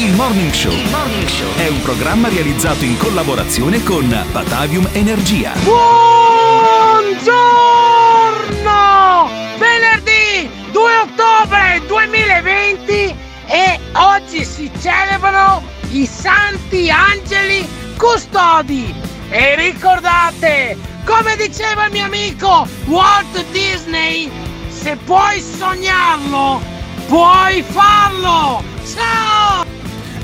Il Morning Show, è un programma realizzato in collaborazione con Batavium Energia. Buongiorno! Venerdì 2 ottobre 2020 e oggi si celebrano i santi angeli custodi. E ricordate, come diceva il mio amico Walt Disney, se puoi sognarlo, puoi farlo. Ciao!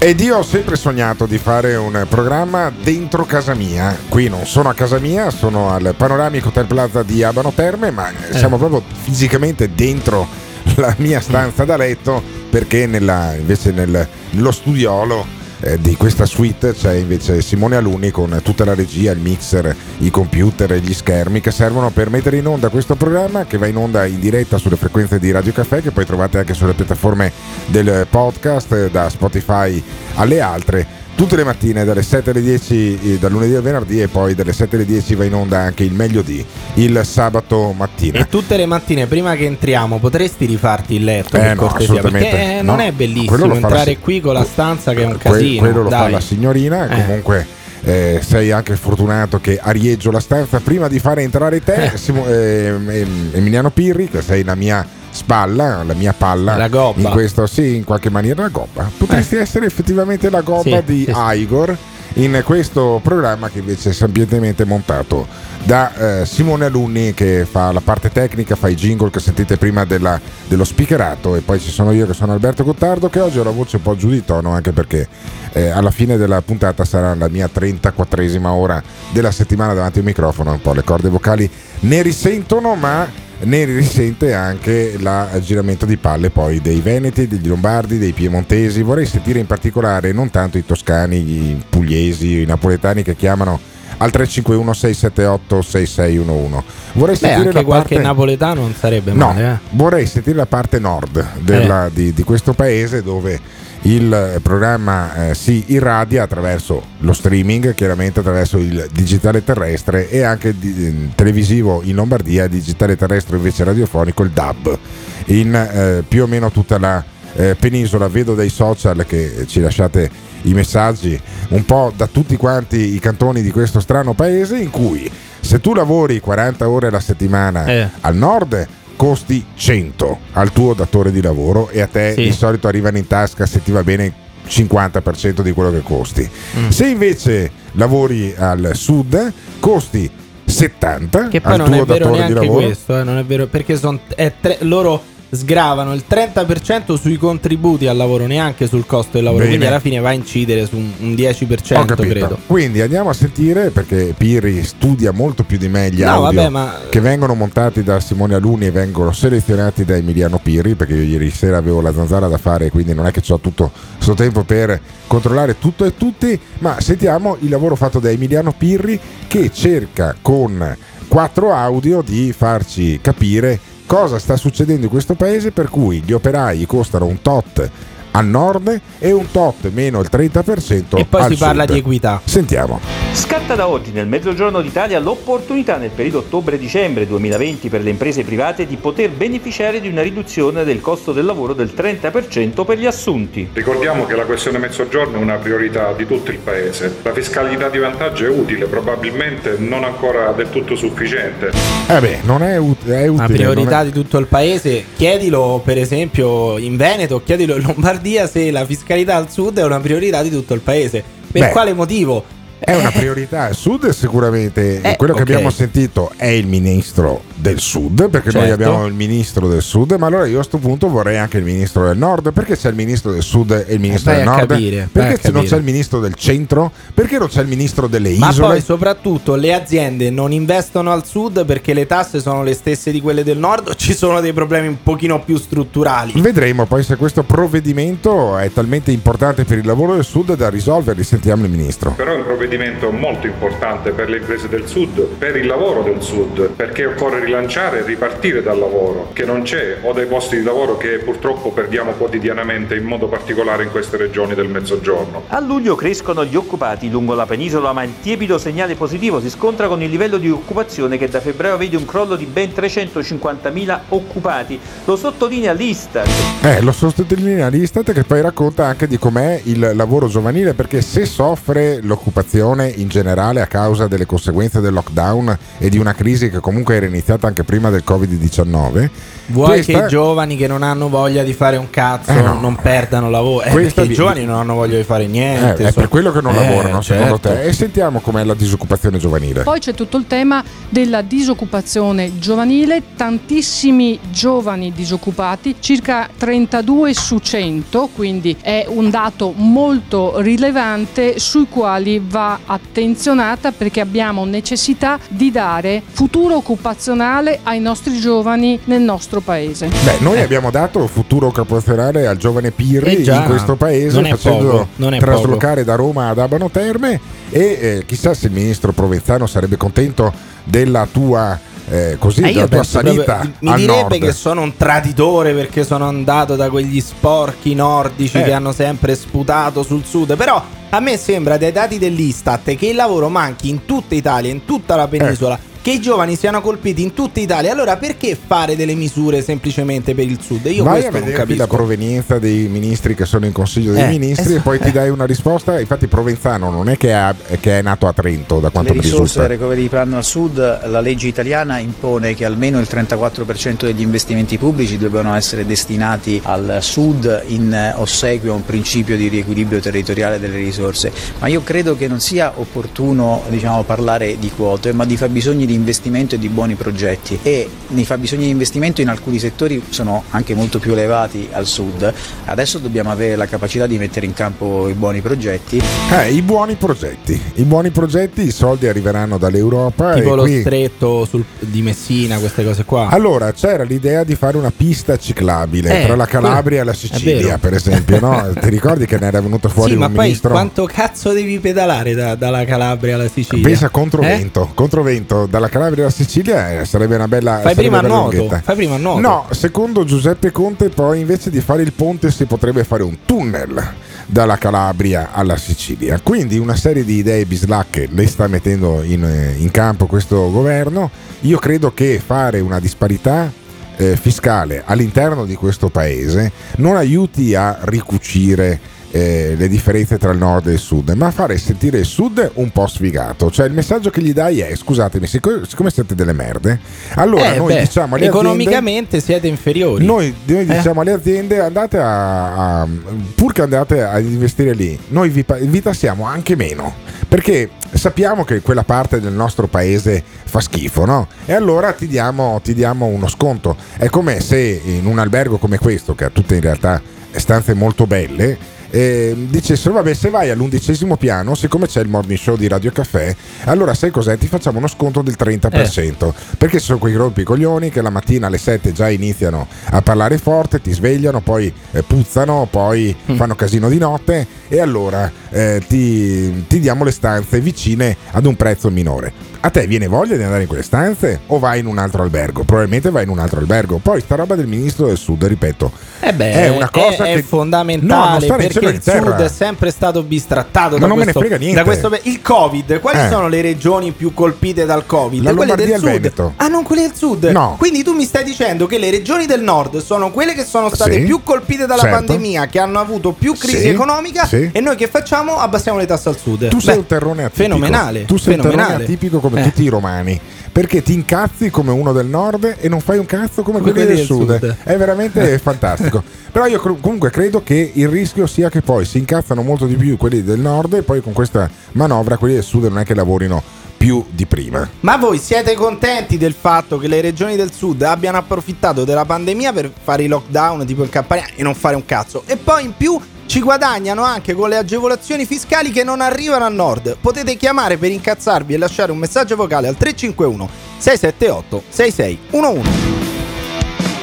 Ed io ho sempre sognato di fare un programma dentro casa mia. Qui non sono a casa mia, sono al panoramico Hotel Plaza di Abano Terme, ma siamo proprio fisicamente dentro la mia stanza da letto perché nella- invece nel- nello studiolo eh, di questa suite c'è invece Simone Aluni con tutta la regia, il mixer, i computer e gli schermi che servono per mettere in onda questo programma che va in onda in diretta sulle frequenze di Radio Caffè che poi trovate anche sulle piattaforme del podcast eh, da Spotify alle altre. Tutte le mattine dalle 7 alle 10 eh, dal lunedì al venerdì e poi dalle 7 alle 10 va in onda anche il meglio di il sabato mattina. E tutte le mattine prima che entriamo potresti rifarti il letto Eh, per no, cortesia perché eh, non no. è Quello bellissimo fa la entrare si- qui con la stanza che è un casino. quello lo fa dai. la signorina. Eh. Comunque eh, sei anche fortunato che arieggio la stanza prima di fare entrare te, Eh. Simo- ehm, Emiliano Pirri, che sei la mia spalla, la mia palla. La gobba. In questo, sì, in qualche maniera la gobba. Potresti essere effettivamente la gobba Sì, di sì, sì. Igor. In questo programma che invece è sapientemente montato da eh, Simone Alunni che fa la parte tecnica, fa i jingle che sentite prima della- dello speakerato e poi ci sono io che sono Alberto Gottardo che oggi ho la voce un po' giù di tono anche perché eh, alla fine della puntata sarà la mia 34esima ora della settimana davanti al microfono, un po' le corde vocali ne risentono ma ne risente anche l'aggiramento di palle poi dei veneti, degli lombardi, dei piemontesi. Vorrei sentire in particolare non tanto i toscani, i pugliesi, i napoletani che chiamano al 351 678 6611. Vorrei Beh, sentire anche qualche parte napoletano non sarebbe No, male. eh. vorrei sentire la parte nord della- di, di questo paese dove il programma eh, si irradia attraverso lo streaming, chiaramente attraverso il digitale terrestre e anche di- eh, televisivo in Lombardia, digitale terrestre invece radiofonico, il DAB, in eh, più o meno tutta la eh, penisola. Vedo dai social che ci lasciate i messaggi un po' da tutti quanti i cantoni di questo strano paese in cui se tu lavori 40 ore alla settimana Eh. al nord costi 100 al tuo datore di lavoro e a te Sì. di solito arrivano in tasca se ti va bene 50% di quello che costi. Mm. Se invece lavori al sud costi 70 Che poi al non tuo è vero datore di lavoro. questo, eh, non è vero perché son- è tre- loro sgravano il 30% sui contributi al lavoro, neanche sul costo del lavoro, Bene. quindi alla fine va a incidere su un, un Ho 10%, capito. credo. Quindi andiamo a sentire perché Piri studia molto più di me gli No, audio vabbè, ma che vengono montati da Simone Aluni e vengono selezionati da Emiliano Pirri perché io ieri sera avevo la zanzara da fare quindi non è che ho tutto questo tempo per controllare tutto e tutti ma sentiamo il lavoro fatto da Emiliano Pirri che cerca con quattro audio di farci capire cosa sta succedendo in questo paese per cui gli operai costano un tot al nord e un tot meno il 30% e poi al si parla sud. di equità. Sentiamo. Scatta da oggi nel Mezzogiorno d'Italia l'opportunità nel periodo ottobre-dicembre 2020 per le imprese private di poter beneficiare di una riduzione del costo del lavoro del 30% per gli assunti. Ricordiamo che la questione mezzogiorno è una priorità di tutto il Paese. La fiscalità di vantaggio è utile, probabilmente non ancora del tutto sufficiente. Eh beh, non è, ut- è utile. Una priorità è- di tutto il paese. Chiedilo, per esempio, in Veneto, chiedilo in Lombardia. Lombardia se la fiscalità al sud è una priorità di tutto il paese. Per Beh. quale motivo? È una priorità al sud sicuramente. Eh, Quello che abbiamo sentito è il ministro del sud, perché noi Certo. abbiamo il ministro del sud, ma allora io a questo punto vorrei anche il ministro del nord, perché c'è il ministro del sud e il ministro vai del nord? capire, perché non c'è il ministro del centro? Perché non c'è il ministro delle Ma isole? poi soprattutto le aziende non investono al sud perché le tasse sono le stesse di quelle del nord o ci sono dei problemi un pochino più strutturali? Vedremo poi se questo provvedimento è talmente importante per il lavoro del sud da risolvere. Sentiamo il ministro. Però è un provvedimento molto importante per le imprese del sud, per il lavoro del sud, perché occorre rilanciare e ripartire dal lavoro, che non c'è, o dai posti di lavoro che purtroppo perdiamo quotidianamente, in modo particolare in queste regioni del Mezzogiorno. A luglio crescono gli occupati lungo la penisola, ma il tiepido segnale positivo si scontra con il livello di occupazione che da febbraio vede un crollo di ben 350.000 occupati. Lo sottolinea l'Istat. Eh, lo sottolinea l'Istat che poi racconta anche di com'è il lavoro giovanile perché se soffre l'occupazione in generale a causa delle conseguenze del lockdown e di una crisi che comunque era iniziata anche prima del Covid-19, Vuoi questa- che i giovani che non hanno voglia di fare un cazzo Eh, no. non perdano lavoro? Eh, Questa perché i giovani non hanno voglia di fare eh, niente. è per quello che non Eh, lavorano secondo certo. te e sentiamo com'è la disoccupazione giovanile. Poi c'è tutto il tema della disoccupazione giovanile, tantissimi giovani disoccupati, circa 32 su 100, quindi è un dato molto rilevante sui quali va attenzionata perché abbiamo necessità di dare futuro occupazionale ai nostri giovani nel nostro paese. Beh, noi abbiamo dato futuro occupazionale al giovane Pirri Eh già, in questo paese non è facendo poco, traslocare da Roma ad Abano Terme e eh, chissà se il ministro Provenzano sarebbe contento della tua eh, così Eh, io della tua penso salita proprio- mi direbbe nord. che sono un traditore perché sono andato da quegli sporchi nordici Eh. che hanno sempre sputato sul sud. Però a me sembra dai dati dell'Istat che il lavoro manchi in tutta Italia, in tutta la penisola. Eh. Che i giovani siano colpiti in tutta Italia, allora perché fare delle misure semplicemente per il sud? Io Vai a questo non vederti la capisco. provenienza dei ministri che sono in consiglio dei Eh, ministri e esatto. poi ti dai una risposta. Infatti, Provenzano non è che, ha- che è nato a Trento, da quanto Le mi risorse del risulta. recovery plan al sud, la legge italiana impone che almeno il 34% degli investimenti pubblici debbano essere destinati al sud in eh, ossequio a un principio di riequilibrio territoriale delle risorse, ma io credo che non sia opportuno diciamo, parlare di quote, ma di fabbisogni di investimento e di buoni progetti e nei fabbisogni di investimento in alcuni settori sono anche molto più elevati al sud, adesso dobbiamo avere la capacità di mettere in campo i buoni progetti Eh, I buoni progetti, i buoni progetti, i soldi arriveranno dall'Europa Tipo e lo qui stretto sul- di Messina, queste cose qua. Allora, c'era l'idea di fare una pista ciclabile Eh, tra la Calabria e la Sicilia, per esempio, no? Ti ricordi che ne era venuto fuori sì, un ma poi ministro? quanto cazzo devi pedalare da- dalla Calabria alla Sicilia? Pensa controvento, Eh? controvento dalla Calabria alla Sicilia eh, sarebbe una bella Fai prima nuoto, lunghetta. fai prima nuoto. No, secondo Giuseppe Conte, poi invece di fare il ponte si potrebbe fare un tunnel dalla Calabria alla Sicilia. Quindi una serie di idee bislacche le sta mettendo in, eh, in campo questo governo. Io credo che fare una disparità eh, fiscale all'interno di questo paese non aiuti a ricucire eh, le differenze tra il nord e il sud, ma fare sentire il sud un po' sfigato. Cioè il messaggio che gli dai è scusatemi, sic- siccome siete delle merde, allora Eh, noi beh, diciamo alle aziende economicamente siete inferiori. noi, noi Eh. diciamo alle aziende andate a, a- pur che andate a investire lì, noi vi, vi tassiamo anche meno perché sappiamo che quella parte del nostro paese fa schifo, no? E allora ti diamo, ti diamo uno sconto. È come se in un albergo come questo, che ha tutte in realtà stanze molto belle, eh, dicessero vabbè se vai all'undicesimo piano siccome c'è il morning show di Radio Caffè allora sai cos'è? Ti facciamo uno sconto del 30% perché ci sono quei rompicoglioni che la mattina alle 7 già iniziano a parlare forte ti svegliano poi eh, puzzano poi fanno casino di notte e allora eh, ti, ti diamo le stanze vicine ad un prezzo minore a te viene voglia di andare in quelle stanze o vai in un altro albergo probabilmente vai in un altro albergo poi sta roba del ministro del sud ripeto Eh beh, è una cosa è che fondamentale No, perché il sud è sempre stato bistrattato Ma da non me ne questo, frega niente. da questo il covid quali Eh. sono le regioni più colpite dal covid La quelle Lombardia del sud Veneto. ah non quelle del sud No. quindi tu mi stai dicendo che le regioni del nord sono quelle che sono state Sì. più colpite dalla Certo. pandemia che hanno avuto più crisi Sì. economica Sì. e noi che facciamo abbassiamo le tasse al sud Tu sei Beh, un terrone atipico. fenomenale Tu sei un terrone fenomenale. atipico come Eh. tutti i romani. Perché ti incazzi come uno del nord e non fai un cazzo come, Come quelli del del sud. sud. È veramente fantastico. Però io comunque credo che il rischio sia che poi si incazzano molto di più quelli del nord e poi con questa manovra quelli del sud non è che lavorino più di prima. Ma voi siete contenti del fatto che le regioni del sud abbiano approfittato della pandemia per fare i lockdown tipo in Campania e non fare un cazzo? E poi in più ci guadagnano anche con le agevolazioni fiscali che non arrivano al nord. Potete chiamare per incazzarvi e lasciare un messaggio vocale al 351 678 6611.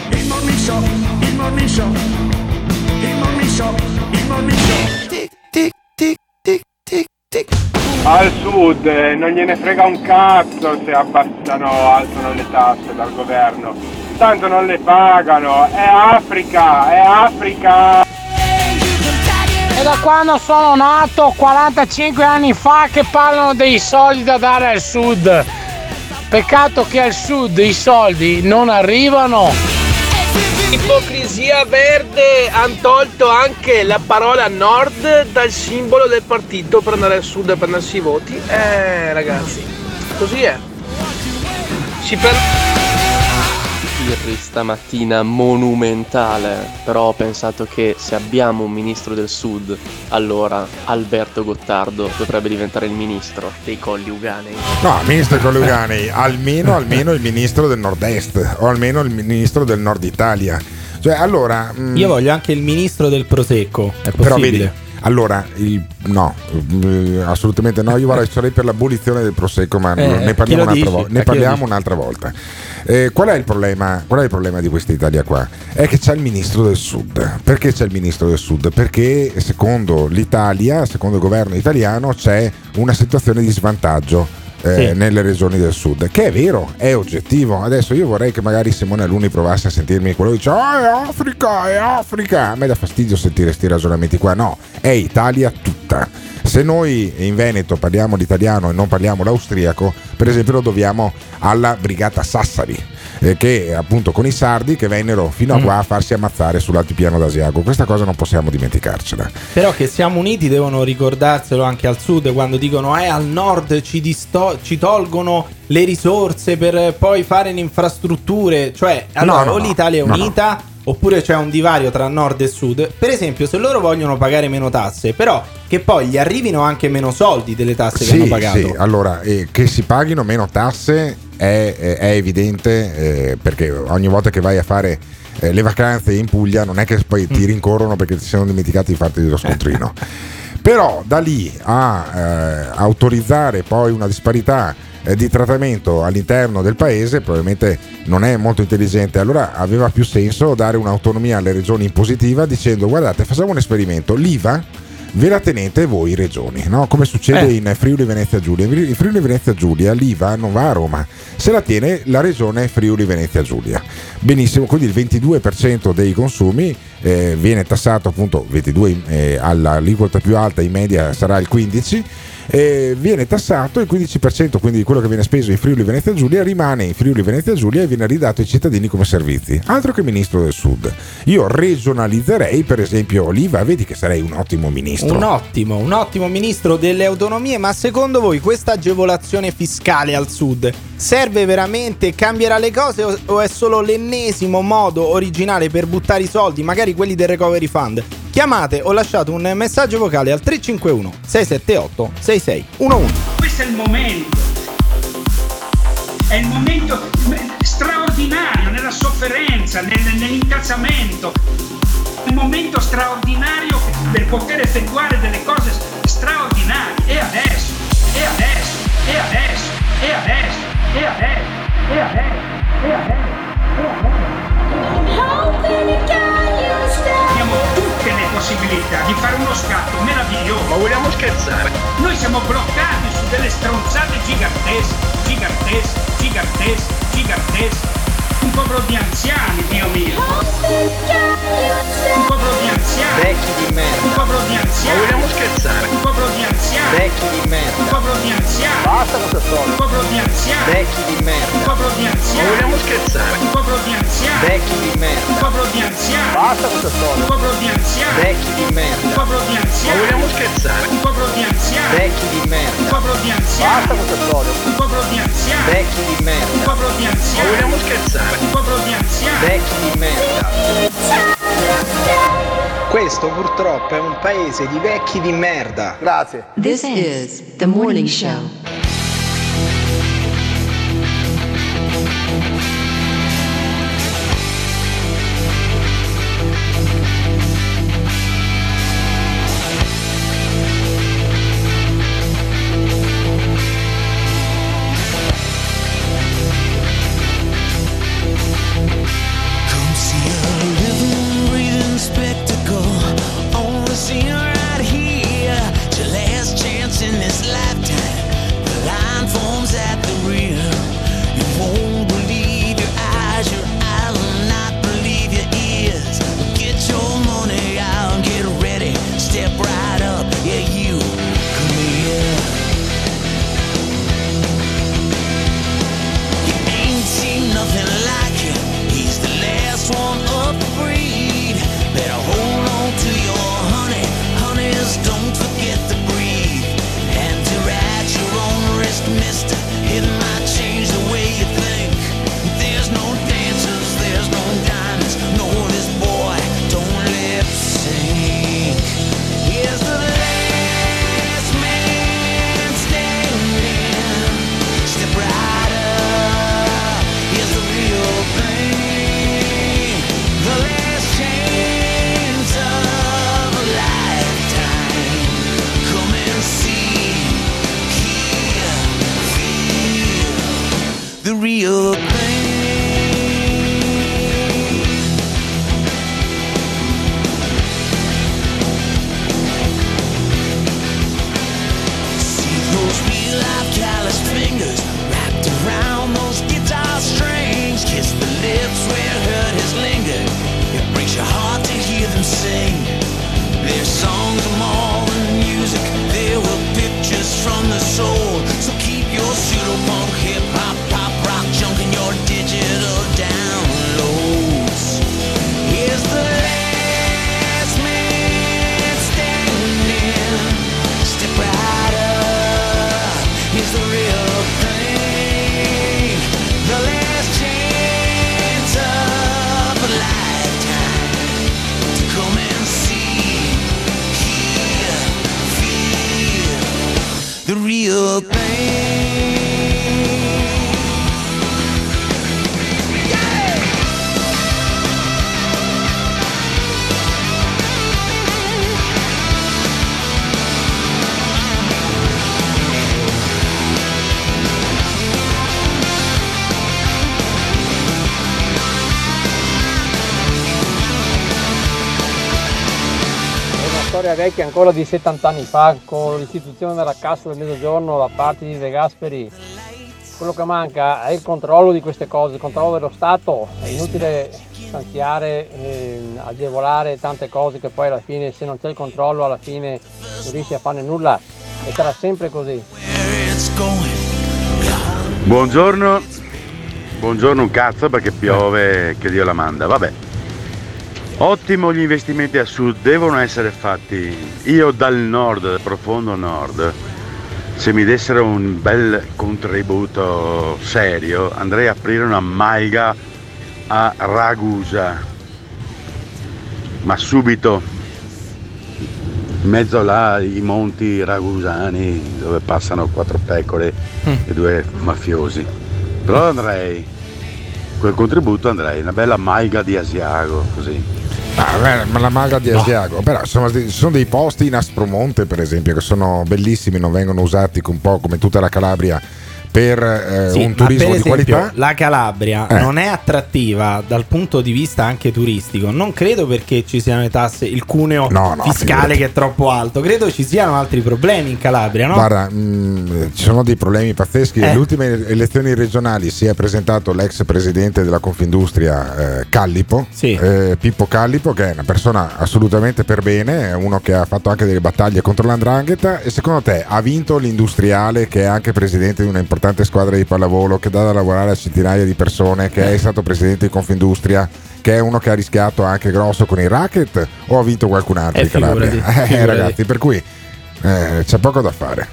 Il morning show, il morning show, il morning show, il morning show. Tic tic tic tic tic tic. Al sud eh, non gliene frega un cazzo se abbassano, alzano le tasse dal governo. Tanto non le pagano. È Africa, è Africa. È da quando sono nato 45 anni fa che parlano dei soldi da dare al sud. Peccato che al sud i soldi non arrivano. Ipocrisia verde, hanno tolto anche la parola nord dal simbolo del partito per andare al sud e prendersi i voti. Eh ragazzi, così è. Si prende... Pirri stamattina monumentale, però ho pensato che se abbiamo un ministro del sud, allora Alberto Gottardo dovrebbe diventare il ministro dei colli uganei. No, ministro Coluganei, almeno, almeno il ministro del nord-est o almeno il ministro del nord Italia. Cioè, allora... mm, Io voglio anche il ministro del prosecco. È Però vedi, possibile? allora, il- no, eh, assolutamente no. Io vorrei sarei per l'abolizione del prosecco, ma Eh, ne parliamo, un'altra, vo- ne parliamo un'altra volta. Eh, qual, è problema, qual è il problema di questa Italia qua? È che c'è il ministro del sud. Perché c'è il ministro del sud? Perché secondo l'Italia, secondo il governo italiano, c'è una situazione di svantaggio eh, Sì. nelle regioni del sud, che è vero, è oggettivo. Adesso io vorrei che magari Simone Aluni provasse a sentirmi quello che dice: "Ah, è Africa, è Africa. A me dà fastidio sentire questi ragionamenti qua. No, è Italia tutta. Se noi in Veneto parliamo l'italiano e non parliamo l'austriaco, per esempio lo dobbiamo alla brigata Sassari, eh, che appunto con i sardi che vennero fino a Mm. qua a farsi ammazzare sull'altipiano d'Asiago. Questa cosa non possiamo dimenticarcela. Però che siamo uniti devono ricordarselo anche al sud quando dicono eh al nord ci, disto- ci tolgono le risorse per poi fare le infrastrutture. Cioè, allora no, o no. l'Italia è No, unita oppure c'è un divario tra nord e sud. Per esempio, se loro vogliono pagare meno tasse, però che poi gli arrivino anche meno soldi delle tasse che hanno pagato. Sì, allora eh, che si paghino meno tasse è, è- evidente eh, perché ogni volta che vai a fare eh, le vacanze in Puglia non è che poi Mm. ti rincorrono perché ti siano dimenticati di farti lo scontrino. Però da lì a eh, autorizzare poi una disparità eh, di trattamento all'interno del paese probabilmente non è molto intelligente. Allora aveva più senso dare un'autonomia alle regioni impositiva dicendo guardate facciamo un esperimento, l'IVA ve la tenete voi regioni, no? come succede Eh. in Friuli Venezia Giulia. In Friuli Venezia Giulia l'IVA non va a Roma, se la tiene la regione Friuli Venezia Giulia. Benissimo, quindi il 22% dei consumi eh, viene tassato appunto 22 eh, all'aliquota più alta, in media sarà il 15%. Eh, viene tassato il 15%, quindi quello che viene speso in Friuli Venezia Giulia rimane in Friuli Venezia Giulia e viene ridato ai cittadini come servizi. Altro che ministro del Sud. Io regionalizzerei per esempio l'IVA, vedi che sarei un ottimo ministro. Un ottimo, un ottimo ministro delle autonomie, ma secondo voi questa agevolazione fiscale al sud serve veramente, cambierà le cose o è solo l'ennesimo modo originale per buttare i soldi, magari quelli del recovery fund? Chiamate o lasciate un messaggio vocale al 351 678 6611. Questo è il momento. È il momento straordinario nella sofferenza, nel- nell'incazzamento. Un momento straordinario per poter effettuare delle cose straordinarie. E adesso, e adesso, e adesso, e adesso, e adesso, e adesso, e adesso, e adesso. Le possibilità di fare uno scatto meraviglioso. Ma vogliamo scherzare? Noi siamo bloccati su delle stronzate gigantesche, gigantesche, gigantesche, gigantesche. Un popolo di anziani, Dio mio. Un popolo di anziani. Vecchi di merda. Un popolo di anziani. Ma vogliamo scherzare? Un popolo di anziani. Vecchi di merda. Un popolo di anziani. Basta con questa storia. Un popolo di anziani. Vecchi di merda. Un popolo di anziani. Ma vogliamo scherzare? Un popolo di anziani. Vecchi di merda. Un popolo di anziani. Basta con questa storia. Un popolo di anziani. Vecchi di merda. Un popolo di anziani. Ma vogliamo scherzare? Un popolo di anziani. Vecchi di merda. Un popolo di anziani. Basta con questa storia. Un popolo di anziani. Vecchi di merda. Un popolo di Ma anziani. vogliamo scherzare? Un popolo di anziani. Vecchi di merda. Questo purtroppo è un paese di vecchi di merda. Grazie. This is the morning show. Vecchia ancora di 70 anni fa con l'istituzione della Cassa del Mezzogiorno da parte di De Gasperi. Quello che manca è il controllo di queste cose, il controllo dello Stato. È inutile stanziare, ehm, agevolare tante cose che poi alla fine se non c'è il controllo alla fine non riesci a farne nulla e sarà sempre così. Buongiorno, buongiorno un cazzo perché piove che Dio la manda, vabbè. Ottimo gli investimenti a sud, devono essere fatti. Io dal nord, dal profondo nord, se mi dessero un bel contributo serio, andrei a aprire una maiga a Ragusa. Ma subito, in mezzo là i monti ragusani dove passano quattro pecore e due mafiosi. Però andrei, quel contributo andrei, una bella maiga di Asiago, così. Ma la maga di Asiago, però insomma, ci sono dei posti in Aspromonte, per esempio, che sono bellissimi, non vengono usati un po' come tutta la Calabria per eh, Sì, un turismo per di esempio, qualità. La Calabria Eh. non è attrattiva dal punto di vista anche turistico. Non credo perché ci siano le tasse, il cuneo No, no, fiscale figurati. che è troppo alto. Credo ci siano altri problemi in Calabria, no? Guarda, mh, ci sono dei problemi pazzeschi. Eh. Alle ultime elezioni regionali si è presentato l'ex presidente della Confindustria eh, Callipo, eh, Pippo Callipo, che è una persona assolutamente per bene, uno che ha fatto anche delle battaglie contro l'andrangheta. E secondo te ha vinto l'industriale che è anche presidente di una importante squadra di pallavolo, che dà da lavorare a centinaia di persone, che è stato presidente di Confindustria? Che è uno che ha rischiato anche grosso con i racket o ha vinto qualcun altro Eh, in Calabria? figurati, Eh, figurati. ragazzi, per cui eh, c'è poco da fare.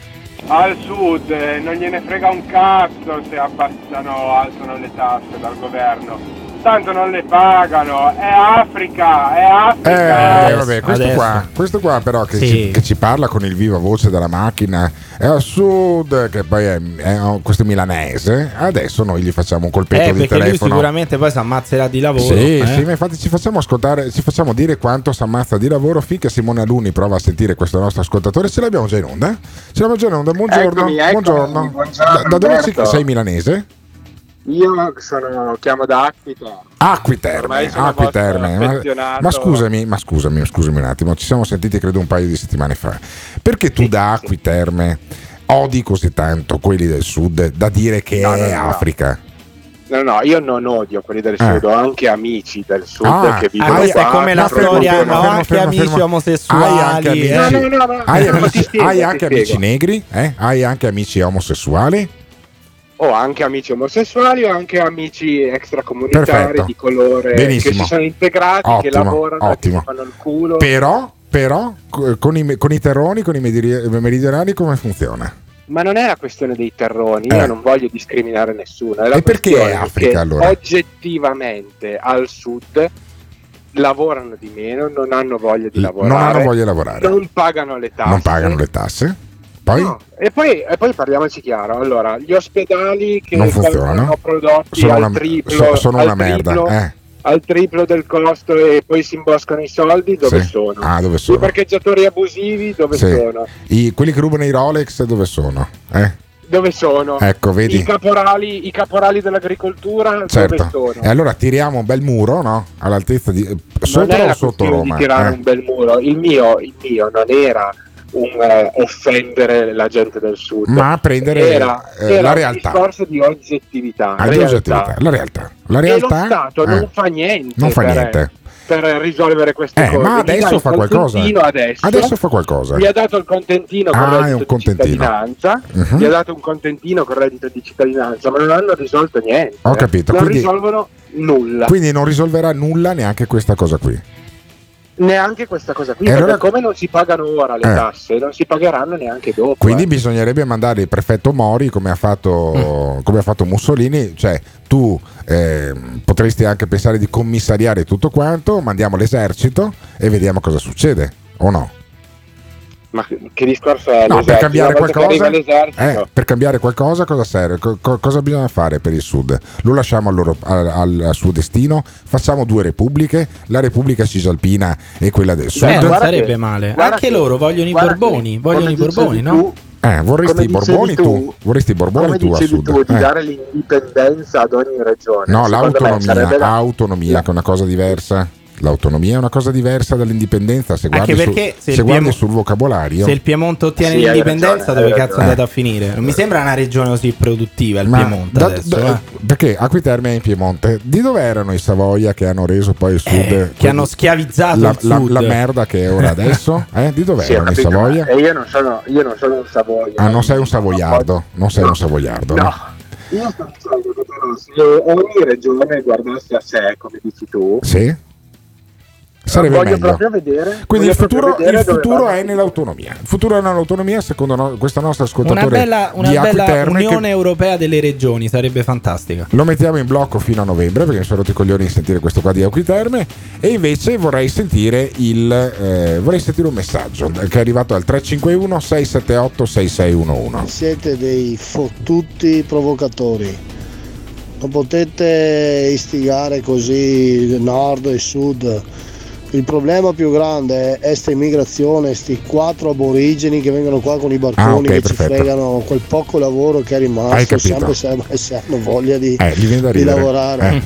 Al sud eh, non gliene frega un cazzo se abbassano, alzano le tasse dal governo. Tanto non le pagano, è Africa, è Africa. Eh, vabbè, questo qua, questo qua però che, Sì. ci, che ci parla con il viva voce della macchina è al sud, che poi è, è questo milanese. Adesso noi gli facciamo un colpetto Eh, di telefono. sicuramente poi si ammazzerà di lavoro. Sì, eh. sì, ma infatti ci facciamo ascoltare, ci facciamo dire quanto si ammazza di lavoro finché Simone Aluni prova a sentire questo nostro ascoltatore. Ce l'abbiamo già in onda? Ce l'abbiamo già in onda, buongiorno. Eccomi, eccomi, buongiorno. buongiorno, Da, da dove sei milanese? Io sono, chiamo da. Acquiterme, Acquiterme. vostro Ma, ma scusami, ma scusami, scusami un attimo, ci siamo sentiti credo un paio di settimane fa. Perché tu da Acquiterme odi così tanto quelli del sud da dire che No, è no. Africa? No, no, io non odio quelli del Eh. sud, ho anche amici del sud Ah, che vivono ah, qua. è come la storia, no, anche fermo, amici fermo. omosessuali. Hai anche amici, eh. No, no, no, no, hai no, amici, ti spiego, hai ti anche spiego. amici negri? Eh? Hai anche amici omosessuali? Ho anche amici omosessuali, ho anche amici extracomunitari Perfetto. di colore Benissimo. che si sono integrati, che Ottimo, lavorano, ottimo. che fanno il culo. Però, però co- con i, con i terroni, con i meridionali come funziona? Ma non è la questione dei terroni, Eh. io non voglio discriminare nessuno. E perché è Africa, che allora? oggettivamente al sud lavorano di meno, non hanno voglia di lavorare. non hanno voglia di lavorare. Non pagano le tasse. Non pagano le tasse? Poi? No, E, poi, e poi parliamoci chiaro, allora, gli ospedali che Non funzionano. prodotti Sono al una- triplo, so- sono al una merda, triplo- eh. al triplo del costo e poi si imboscano i soldi, dove Sì. sono? Ah, dove I sono? parcheggiatori abusivi, dove Sì. sono? I- quelli che rubano i Rolex dove sono? Eh? Dove sono? Ecco, vedi? I caporali, i caporali dell'agricoltura, dove Certo. sono? E allora tiriamo un bel muro, no? All'altezza di non sopra o sotto Roma? di tirare Eh? un bel muro. Il mio, il mio non era un eh, offendere la gente del sud, Ma prendere, era, eh, era la un realtà. discorso di oggettività. Ah, realtà. oggettività, la realtà. La E realtà lo Stato eh, non fa niente, non fa per, niente. per risolvere queste Eh, cose. ma adesso fa qualcosa. Adesso, Adesso fa qualcosa. Gli ha dato il contentino con Ah, reddito un di contentino. cittadinanza, Mhm. gli ha dato un contentino con reddito di cittadinanza, ma non hanno risolto niente. Ho capito, Non quindi- risolvono nulla. Quindi non risolverà nulla neanche questa cosa qui. Neanche questa cosa qui, E allora- come non si pagano ora le Eh. tasse, non si pagheranno neanche dopo. Quindi eh. bisognerebbe mandare il prefetto Mori come ha fatto, come ha fatto Mussolini, cioè tu eh, potresti anche pensare di commissariare tutto quanto, mandiamo l'esercito e vediamo cosa succede, o no? Ma che discorso è? No, per cambiare qualcosa, eh, per cambiare qualcosa cosa serve? Co- co- cosa bisogna fare per il sud? Lo lasciamo al, loro- al- al- al suo destino? Facciamo due repubbliche, la Repubblica Cisalpina e quella del sud? Beh, non sarebbe che- male. guarda Anche che- loro vogliono i Borboni. che, Vogliono i Borboni, no? Eh, vorresti i Borboni tu? tu, Vorresti i Borboni come tu al dicevi sud? tu, di Eh. dare l'indipendenza ad ogni regione. No, Secondo l'autonomia, sarebbe la- autonomia, che è una cosa diversa. L'autonomia è una cosa diversa dall'indipendenza. Se guardi, perché su- se se il guardi sul vocabolario, Se il Piemonte ottiene Sì, l'indipendenza, ragione, dove cazzo è andato a finire? Non mi sembra una regione così produttiva il Ma Piemonte da- adesso. da- eh. perché Acquiterme è in Piemonte. Di dove erano i Savoia che hanno reso poi il sud? Eh, che hanno schiavizzato la, il la- sud. la merda che è ora adesso? Eh? Di dove Sì, erano i Savoia? ma- E io non sono, io non sono un Savoia. Ah, non sei un savoiardo. Non sei un savoiardo. No. no? Io sto però se ogni regione guardasse a sé, come dici tu, Sì? Sarebbe voglio meglio. proprio vedere. Quindi il futuro, il futuro è nell'autonomia. Il futuro è nell'autonomia, secondo no- questo nostro ascoltatore Una bella, una di bella Unione Europea delle regioni sarebbe fantastica. Lo mettiamo in blocco fino a novembre perché mi sono rotti i coglioni di sentire questo qua di Acquiterme e invece vorrei sentire il eh, vorrei sentire un messaggio che è arrivato al 351 678 6611. Siete dei fottuti provocatori. Non potete istigare così il nord e il sud Il problema più grande è sta immigrazione, sti quattro aborigeni che vengono qua con i barconi Ah, ok, che perfetto. ci fregano quel poco lavoro che è rimasto, sempre se, hanno voglia di, Eh, di lavorare. Eh.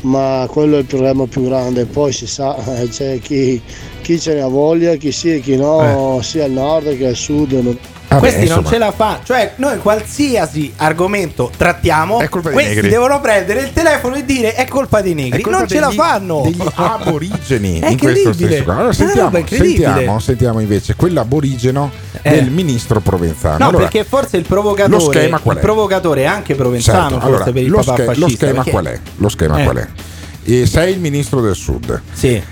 Ma quello è il problema più grande, poi si sa, eh, c'è chi, chi ce ne ha voglia, chi sì e chi no, sia al nord che al sud. Non- Questi non ce la fa, cioè noi qualsiasi argomento trattiamo, dei questi negri. devono prendere il telefono e dire è colpa dei negri. È colpa Non ce la degli- fanno. degli aborigeni È in questo senso qua. Allora È sentiamo, sentiamo, sentiamo invece quell'aborigeno Eh. del ministro Provenzano. No, Allora, perché forse il provocatore, lo è? il provocatore è anche provenzano, certo, forse allora, per il lo, papà sche- lo fascista. schema perché- qual è? Lo schema Eh. qual è? E sei il ministro del sud. Sì.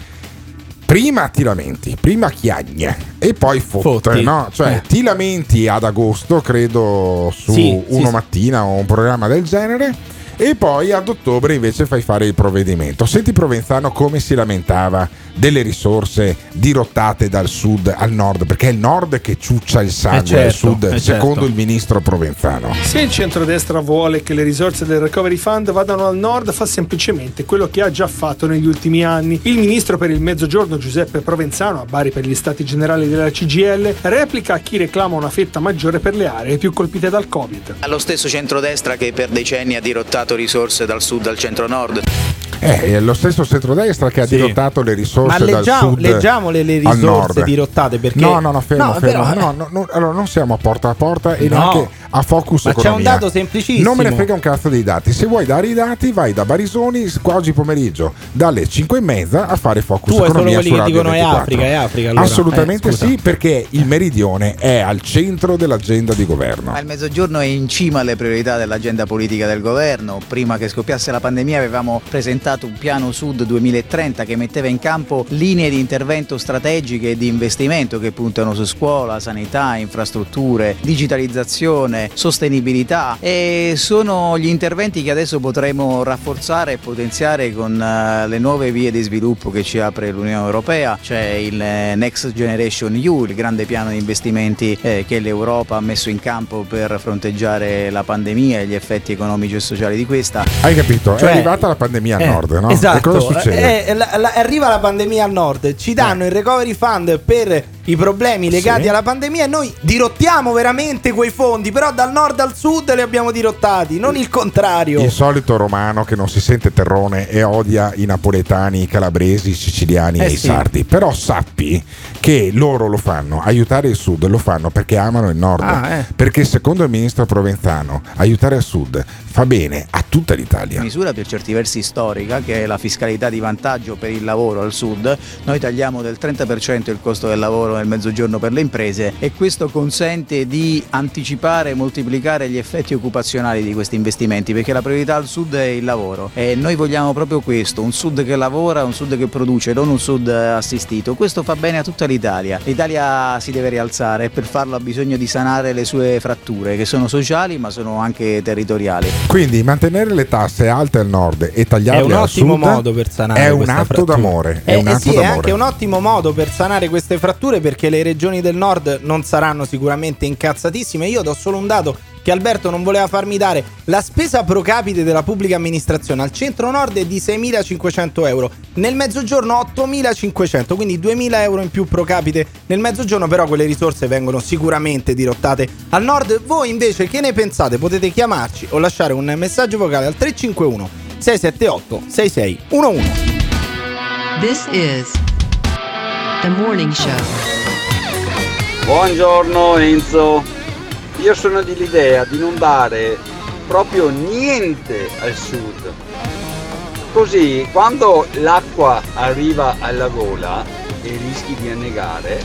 Prima ti lamenti, prima chiagne e poi fotte, Fotti. no? Cioè Eh. ti lamenti ad agosto, credo, su Sì, uno sì, mattina o un programma del genere. E poi ad ottobre invece fai fare il provvedimento. Senti Provenzano come si lamentava delle risorse dirottate dal sud al nord, perché è il nord che ciuccia il sangue certo, al sud, secondo certo. il ministro Provenzano. Se il centrodestra vuole che le risorse del Recovery Fund vadano al nord, fa semplicemente quello che ha già fatto negli ultimi anni. Il ministro per il Mezzogiorno Giuseppe Provenzano, a Bari per gli stati generali della CGL, replica a chi reclama una fetta maggiore per le aree più colpite dal Covid. Allo stesso centrodestra che per decenni ha dirottato risorse dal sud al centro-nord. Eh, è lo stesso centrodestra che ha Sì. dirottato le risorse Ma dal leggiamo, sud leggiamole le al risorse dirottate perché No, no, no, fermo, No, fermo. però- No, no, no, allora non siamo a porta a porta e No. neanche a focus Ma c'è un economia. dato semplicissimo. Non me ne frega un cazzo dei dati. Se vuoi dare i dati, vai da Barisoni qua oggi pomeriggio dalle 5 e mezza a fare focus Tu hai solo economia quelli su che dicono è 24. Africa, è Africa, allora. Assolutamente Eh, sì, perché il meridione è al centro dell'agenda di governo. Ma il mezzogiorno è in cima alle priorità dell'agenda politica del governo. Prima che scoppiasse la pandemia avevamo presentato un piano Sud 2030 che metteva in campo linee di intervento strategiche e di investimento che puntano su scuola, sanità, infrastrutture, digitalizzazione, sostenibilità e sono gli interventi che adesso potremo rafforzare e potenziare con eh, le nuove vie di sviluppo che ci apre l'Unione Europea. C'è il eh, Next Generation EU, il grande piano di investimenti eh, che l'Europa ha messo in campo per fronteggiare la pandemia e gli effetti economici e sociali di questa. Hai capito? Cioè- è arrivata la pandemia Eh, nord, no? Esatto. E cosa succede? Eh, la- la- arriva la pandemia al nord, ci danno il recovery fund per i problemi legati Sì. alla pandemia e noi dirottiamo veramente quei fondi, però dal nord al sud li abbiamo dirottati, non il contrario. Il solito romano che non si sente terrone e odia i napoletani, i calabresi, i siciliani Eh e i sì. sardi. Però sappi che loro lo fanno, aiutare il sud lo fanno perché amano il nord. Ah, eh. Perché secondo il ministro Provenzano aiutare il sud fa bene a tutta l'Italia. Misura per certi versi storica che è la fiscalità di vantaggio per il lavoro al sud. Noi tagliamo del 30% il costo del lavoro nel mezzogiorno per le imprese e questo consente di anticipare e moltiplicare gli effetti occupazionali di questi investimenti perché la priorità al sud è il lavoro e noi vogliamo proprio questo, un sud che lavora, un sud che produce, non un sud assistito. Questo fa bene a tutta l'Italia. L'Italia si deve rialzare e per farlo ha bisogno di sanare le sue fratture che sono sociali ma sono anche territoriali. Quindi mantenere le tasse alte al nord e È tagliarle un al ottimo sud modo per sanare è un atto frattura. d'amore. È Eh, un eh atto sì, è d'amore. anche un ottimo modo per sanare queste fratture perché le regioni del nord non saranno sicuramente incazzatissime. Io do solo un dato che Alberto non voleva farmi dare. La spesa pro capite della pubblica amministrazione al centro nord è di 6.500 euro, nel mezzogiorno 8.500, quindi 2.000 euro in più pro capite nel mezzogiorno, però quelle risorse vengono sicuramente dirottate al nord. Voi invece che ne pensate? Potete chiamarci o lasciare un messaggio vocale al 351 678 6611. This is the morning show. Buongiorno Enzo, io sono dell'idea di non dare proprio niente al sud. Così quando l'acqua arriva alla gola e rischi di annegare,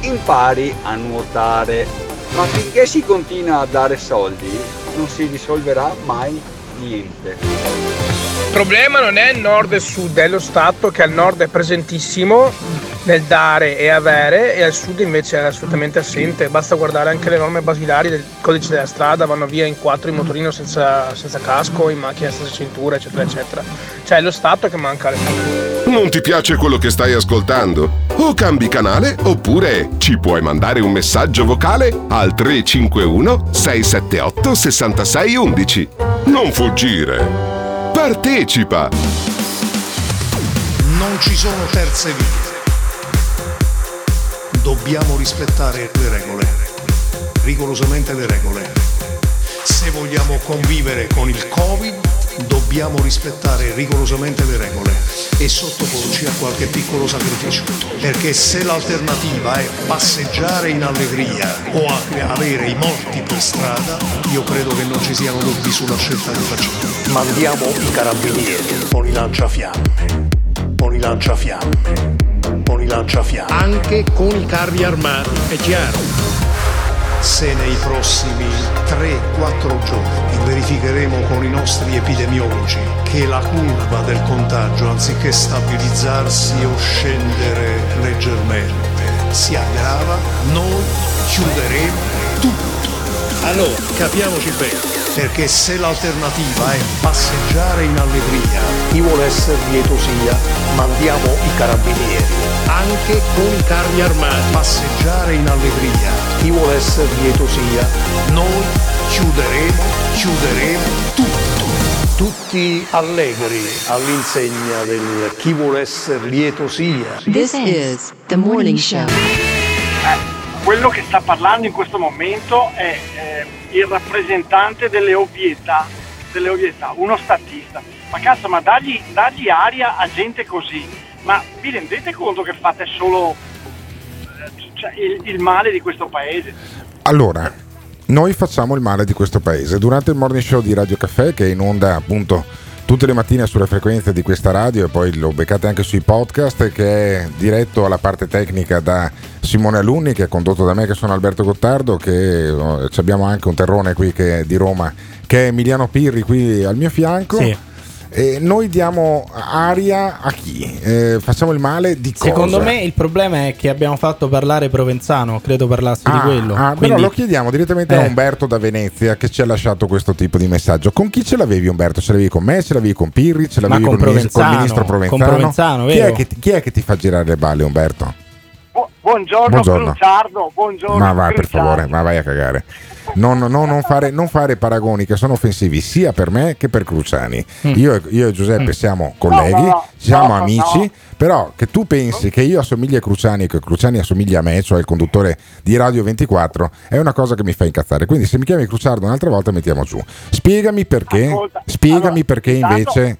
impari a nuotare. Ma finché si continua a dare soldi, non si risolverà mai niente. Il problema non è nord e sud, è lo Stato che al nord è presentissimo nel dare e avere e al sud invece è assolutamente assente. Basta guardare anche le norme basilari del codice della strada, vanno via in quattro in motorino senza, senza casco, in macchina senza cintura, eccetera, eccetera. Cioè è lo Stato che manca le Non ti piace quello che stai ascoltando? O cambi canale oppure ci puoi mandare un messaggio vocale al 351 678 6611. Non fuggire. Partecipa! Non ci sono terze vie. Dobbiamo rispettare le regole, rigorosamente le regole. Se vogliamo convivere con il Covid, dobbiamo rispettare rigorosamente le regole e sottoporci a qualche piccolo sacrificio. Perché se l'alternativa è passeggiare in allegria o avere i morti per strada, io credo che non ci siano dubbi sulla scelta che facciamo. Mandiamo i carabinieri con i lanciafiamme, con i lanciafiamme, con i lanciafiamme. Anche con i carri armati, è chiaro. Se nei prossimi 3-4 giorni verificheremo con i nostri epidemiologi che la curva del contagio, anziché stabilizzarsi o scendere leggermente, si aggrava, noi chiuderemo tutto. Allora, capiamoci bene, perché se l'alternativa è passeggiare in allegria, chi vuole essere lieto sia, mandiamo i carabinieri, anche con i carri armati. Passeggiare in allegria, chi vuole essere lieto sia, noi chiuderemo, chiuderemo tutto. Tutti allegri all'insegna del chi vuole essere lieto sia. This is the morning show. Quello che sta parlando in questo momento è eh, il rappresentante delle ovvietà, delle ovvietà, uno statista. Ma cazzo, ma dagli, dagli aria a gente così, ma vi rendete conto che fate solo eh, cioè, il, il male di questo paese? Allora, noi facciamo il male di questo paese. Durante il morning show di Radio Caffè, che è in onda appunto tutte le mattine sulle frequenze di questa radio e poi lo beccate anche sui podcast, che è diretto alla parte tecnica da Simone Alunni, che è condotto da me, che sono Alberto Gottardo, che eh, abbiamo anche un terrone qui che è di Roma, che è Emiliano Pirri qui al mio fianco. Sì. E noi diamo aria a chi? Eh, facciamo il male di cosa? Secondo me il problema è che abbiamo fatto parlare Provenzano, credo parlassi di Ah, quello. ah, Quindi- Però lo chiediamo direttamente a Eh. Umberto da Venezia che ci ha lasciato questo tipo di messaggio. Con chi ce l'avevi Umberto? Ce l'avevi con me? Ce l'avevi con Pirri? Ce l'avevi con col Provenzano, ministro Provenzano? con Provenzano, chi, è ti- chi è che ti fa girare le balle Umberto? Bu- buongiorno, Buongiorno. Cruciardo, buongiorno. ma vai per Cruciardo. favore, ma vai a cagare. Non, no, non fare, non fare paragoni che sono offensivi sia per me che per Cruciani. Mm. Io, e- io e Giuseppe siamo colleghi, No, no, siamo no, amici, no. però che tu pensi che io assomigli a Cruciani e che Cruciani assomiglia a me, cioè il conduttore di Radio 24, è una cosa che mi fa incazzare. Quindi se mi chiami Cruciardo un'altra volta mettiamo giù. Spiegami perché, Ascolta, spiegami allora, perché intanto- invece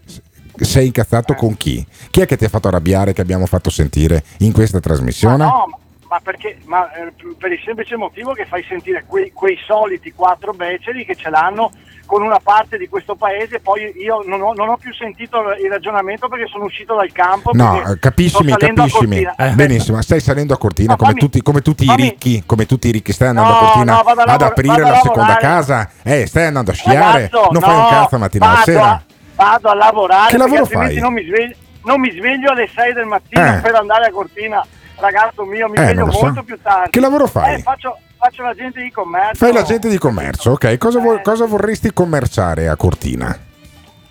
sei incazzato con chi? Chi è che ti ha fatto arrabbiare che abbiamo fatto sentire in questa trasmissione? Ma no, ma- perché? Ma eh, per il semplice motivo che fai sentire quei, quei soliti quattro beceri che ce l'hanno con una parte di questo paese, poi io non ho, non ho più sentito il ragionamento perché sono uscito dal campo. No, eh, capiscimi, capiscimi. Eh, Benissimo, stai salendo a Cortina No, come, fammi- tutti, come tutti ricchi, come tutti i ricchi, stai andando No, a Cortina no, ad lavora- aprire la seconda lavorare. casa, eh, stai andando a sciare, Ragazzo, non fai un cazzo mattina vado sera. Vado a lavorare Che lavoro perché altrimenti fai? Non mi, sveglio, non mi sveglio alle 6 del mattino Eh. per andare a Cortina. Ragazzo mio, mi Eh, sveglio so. molto più tardi. Che lavoro fai? Eh, faccio, faccio l'agente di commercio. Fai l'agente di commercio, ok? Cosa, vuoi- cosa vorresti commerciare a Cortina?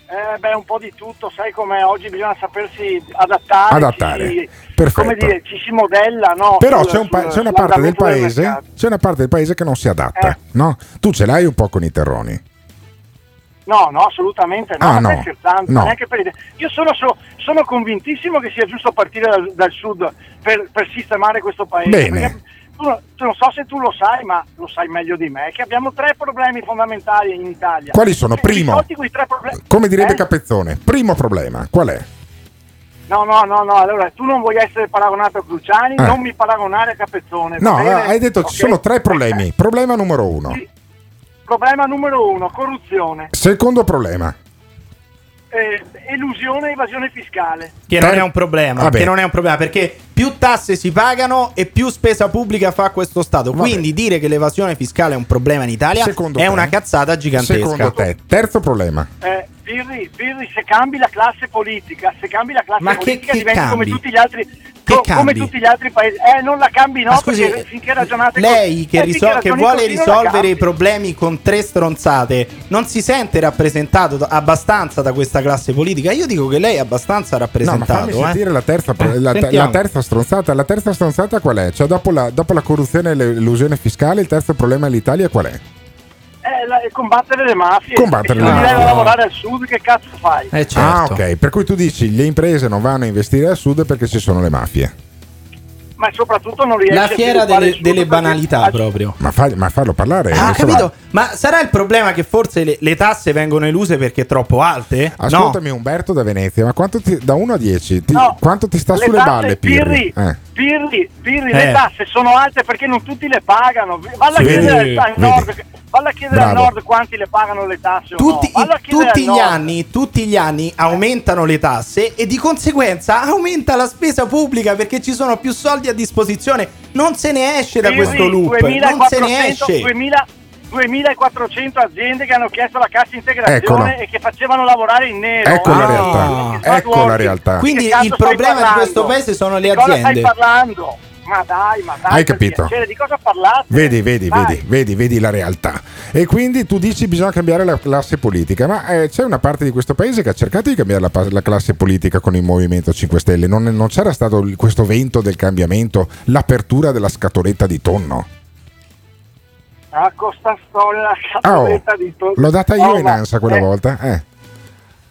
Eh, beh, un po' di tutto, sai com'è, oggi bisogna sapersi adattare. Adattare, ci- perfetto. Come dire, ci si modella, no? Però sul- c'è, un pa- c'è una parte del sull'andamento paese, c'è una parte del paese che non si adatta, Eh. no? Tu ce l'hai un po' con i terroni. No, no, assolutamente no, Ah, no, scherzando, no. neanche per idea. Io sono, so- sono convintissimo che sia giusto partire dal, dal sud per, per sistemare questo paese. Bene. Tu, tu non so se tu lo sai, ma lo sai meglio di me, che abbiamo tre problemi fondamentali in Italia. Quali sono? Se Primo. problemi- Come direbbe Eh? Capezzone, primo problema, qual è? No, no, no, no, allora tu non vuoi essere paragonato a Cruciani, Eh. non mi paragonare a Capezzone. No, hai detto ci Ok? sono tre problemi. Problema numero uno. Problema numero uno, corruzione, Secondo problema. eh, elusione e evasione fiscale. Che non un problema, che non è un problema perché più tasse si pagano e più spesa pubblica fa questo Stato. Vabbè. Quindi dire che l'evasione fiscale è un problema in Italia Secondo è te? una cazzata gigantesca. Secondo te, terzo problema. Eh, Pirri, Pirri, se cambi la classe politica, se cambi la classe Ma che- politica che diventi come tutti gli altri Che co- cambi? come tutti gli altri paesi. Eh, non la cambi no, scusi, perché finché ragionate lei così- che, eh, risol- che vuole risolvere i problemi con tre stronzate non si sente rappresentato da- abbastanza da questa classe politica? Io dico che lei è abbastanza No, ma rappresentato. eh. sentire la terza, Eh, la, sentiamo. la terza stronzata. La terza stronzata qual è? Cioè, dopo la, dopo la corruzione e l'illusione fiscale, il terzo problema dell'Italia qual è? Eh, la- combattere le mafie. Combattere le non mafie. devi lavorare al sud, che cazzo fai? Eh, certo. Ah, ok. Per cui tu dici le imprese non vanno a investire al sud perché ci sono le mafie. Ma soprattutto non riesci La a fiera sviluppare delle, delle perché- banalità proprio. Ma, fa- ma farlo parlare. Ah, insomma. capito? Ma sarà il problema che forse le, le tasse vengono eluse perché troppo alte? Ascoltami Umberto da Venezia, ma quanto ti- da 1 a 10, ti- No, quanto ti sta le sulle tasse, balle Pirri? Pirri, Eh. Pirri, Pirri, Eh. le tasse sono alte perché non tutti le pagano. Valla Sì, a chiedere vedi, al, al vedi. nord, valla a chiedere al Bravo. nord quanti le pagano le tasse o Tutti, no. Tutti al gli anni, tutti gli anni aumentano le tasse e di conseguenza aumenta la spesa pubblica perché ci sono più soldi a disposizione. Non se ne esce da questo loop, non se ne 2400, esce. 2000 2400 aziende che hanno chiesto la cassa integrazione Eccolo. e che facevano lavorare in nero. Ecco la Ah, realtà, che smart ecco la realtà. Quindi il stai problema di parlando? questo paese sono le Di cosa aziende. Ma dai, ma dai. Hai capito? piacere, di cosa parlate? Vedi, vedi, vedi, vedi, vedi la realtà. E quindi tu dici bisogna cambiare la classe politica, ma eh, c'è una parte di questo paese che ha cercato di cambiare la, la classe politica con il Movimento 5 Stelle. Non, non c'era stato questo vento del cambiamento, l'apertura della scatoletta di tonno. Ah, con sta storia, la Ah, oh, scatoletta di tonno. l'ho data io Oh, in ansia quella eh, volta. Eh.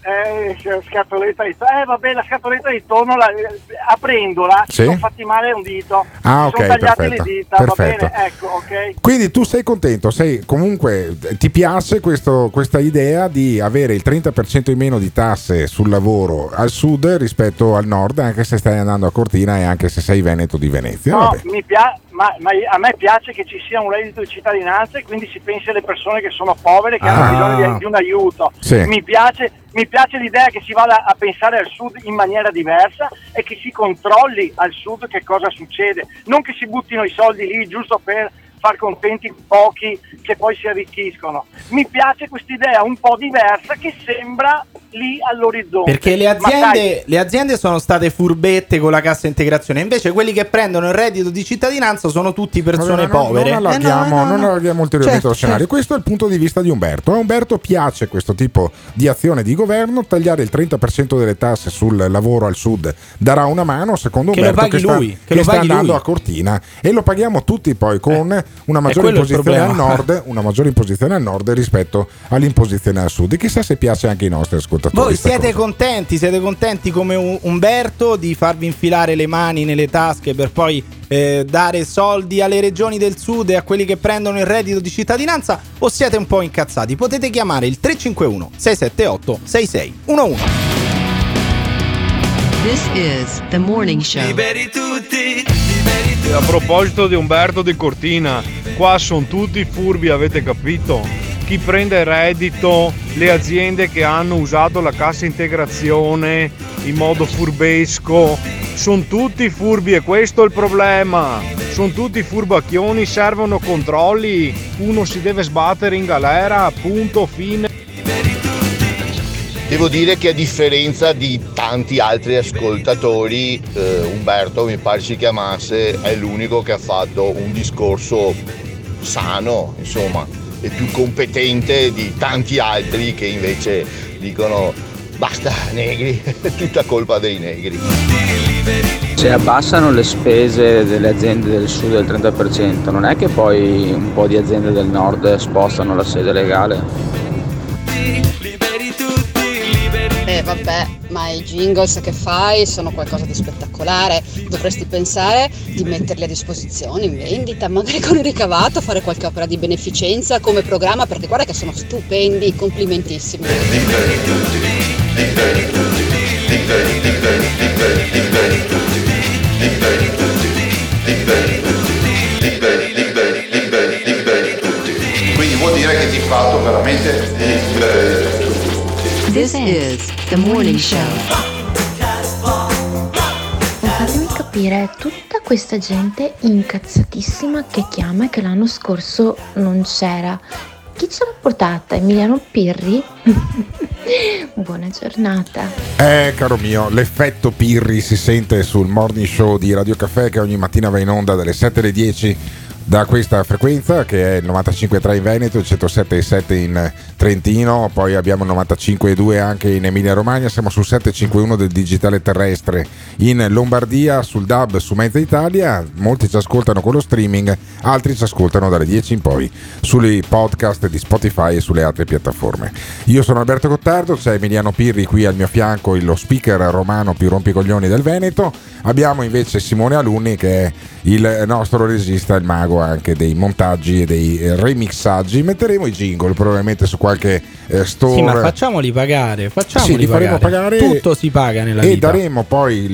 Eh, scatoletta di tonno. Eh, vabbè, la scatoletta di tonno, la, eh, aprendola, Sì? sono fatti male un dito. Ah, mi ok, sono tagliate perfetto, le dita, va perfetto. bene, ecco, ok. Quindi tu sei contento, sei comunque ti piace questo- questa idea di avere il 30% in meno di tasse sul lavoro al sud rispetto al nord, anche se stai andando a Cortina e anche se sei veneto di Venezia. No, mi pia- ma, ma a me piace che ci sia un reddito di cittadinanza e quindi si pensi alle persone che sono povere, che Ah. hanno bisogno di, di un aiuto. Sì. Mi, piace, mi piace l'idea che si vada a pensare al sud in maniera diversa e che si controlli al sud che cosa succede, non che si buttino i soldi lì giusto per far contenti pochi che poi si arricchiscono. Mi piace quest'idea un po' diversa che sembra lì all'orizzonte. Perché le aziende, le aziende sono state furbette con la cassa integrazione, invece quelli che prendono il reddito di cittadinanza sono tutti persone Vabbè, no, povere. Non allarghiamo, Eh, no, no, non no. allarghiamo ulteriormente Certo, lo scenario. certo. Questo è il punto di vista di Umberto. A Umberto piace questo tipo di azione di governo. Tagliare il 30% delle tasse sul lavoro al sud darà una mano, secondo Che lo Umberto, paghi che sta, lui, che che lo sta paghi andando lui. a Cortina. E lo paghiamo tutti poi con una maggiore imposizione al nord, una maggiore imposizione al nord rispetto all'imposizione al sud. E chissà se piace anche ai nostri ascoltatori. Voi siete cosa. contenti, siete contenti come Umberto di farvi infilare le mani nelle tasche per poi eh, dare soldi alle regioni del sud e a quelli che prendono il reddito di cittadinanza o siete un po' incazzati? Potete chiamare il 351 678 6611. This is the morning show. A proposito di Umberto di Cortina, qua sono tutti furbi, avete capito? Chi prende reddito, le aziende che hanno usato la cassa integrazione in modo furbesco, sono tutti furbi e questo è il problema. Sono tutti furbacchioni, servono controlli, uno si deve sbattere in galera, punto, fine. Devo dire che a differenza di tanti altri ascoltatori, eh, Umberto mi pare si chiamasse, è l'unico che ha fatto un discorso sano, insomma, e più competente di tanti altri che invece dicono basta negri, è tutta colpa dei negri. Se abbassano le spese delle aziende del sud del 30%, non è che poi un po' di aziende del nord spostano la sede legale? Vabbè, ma i jingles che fai sono qualcosa di spettacolare. Dovresti pensare di metterli a disposizione in vendita, magari con il ricavato fare qualche opera di beneficenza come programma, perché guarda che sono stupendi, complimentissimi. Quindi vuol dire che ti fatto veramente. This is the morning show. Per farmi capire, tutta questa gente incazzatissima che chiama e che l'anno scorso non c'era. Chi ce l'ha portata? Emiliano Pirri? Buona giornata. Eh, caro mio, l'effetto Pirri si sente sul morning show di Radio Caffè che ogni mattina va in onda dalle 7 alle 10 da questa frequenza che è il 95.3 in Veneto, il 107.7 in Trentino, poi abbiamo il 95.2 anche in Emilia Romagna, siamo sul 751 del digitale terrestre in Lombardia, sul DAB su Mezza Italia, molti ci ascoltano con lo streaming, altri ci ascoltano dalle 10 in poi sui podcast di Spotify e sulle altre piattaforme. Io sono Alberto Gottardo, c'è Emiliano Pirri qui al mio fianco, lo speaker romano più rompicoglioni del Veneto, abbiamo invece Simone Alunni che è il nostro regista, il mago anche dei montaggi e dei eh, remixaggi. Metteremo i jingle probabilmente su qualche eh, store. Sì, ma facciamoli pagare, facciamoli Sì, li faremo pagare Tutto si paga nella e vita. daremo poi il,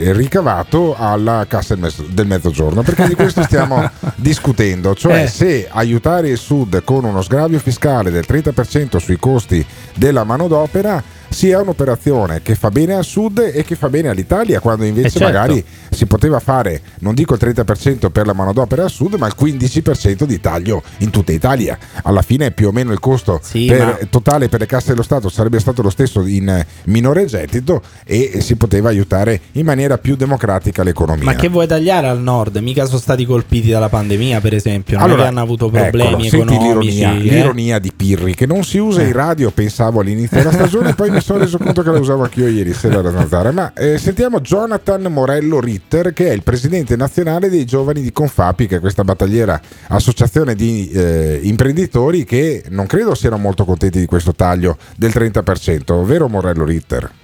il ricavato alla cassa del, mezzo- del mezzogiorno perché di questo stiamo discutendo cioè Eh. se aiutare il sud con uno sgravio fiscale del 30% sui costi della manodopera sia un'operazione che fa bene al sud e che fa bene all'Italia quando invece Eh, certo. magari si poteva fare non dico il 30% per la manodopera al sud ma il 15% di taglio in tutta Italia alla fine più o meno il costo Sì, per- ma- totale per le casse dello Stato sarebbe stato lo stesso in eh, minore gettito e si poteva aiutare in maniera più democratica l'economia. Ma che vuoi tagliare al nord? Mica sono stati colpiti dalla pandemia, per esempio. Non che hanno avuto problemi eccolo, economici. l'ironia, eh? l'ironia di Pirri che non si usa in radio, pensavo all'inizio della stagione, poi mi sono reso conto che la usavo anch'io ieri sera da Nazare. Ma eh, sentiamo Jonathan Morello Ritter, che è il presidente nazionale dei giovani di Confapi, che è questa battagliera associazione di eh, imprenditori che non credo siano molto contenti di questo taglio del 30%, vero Morello Ritter?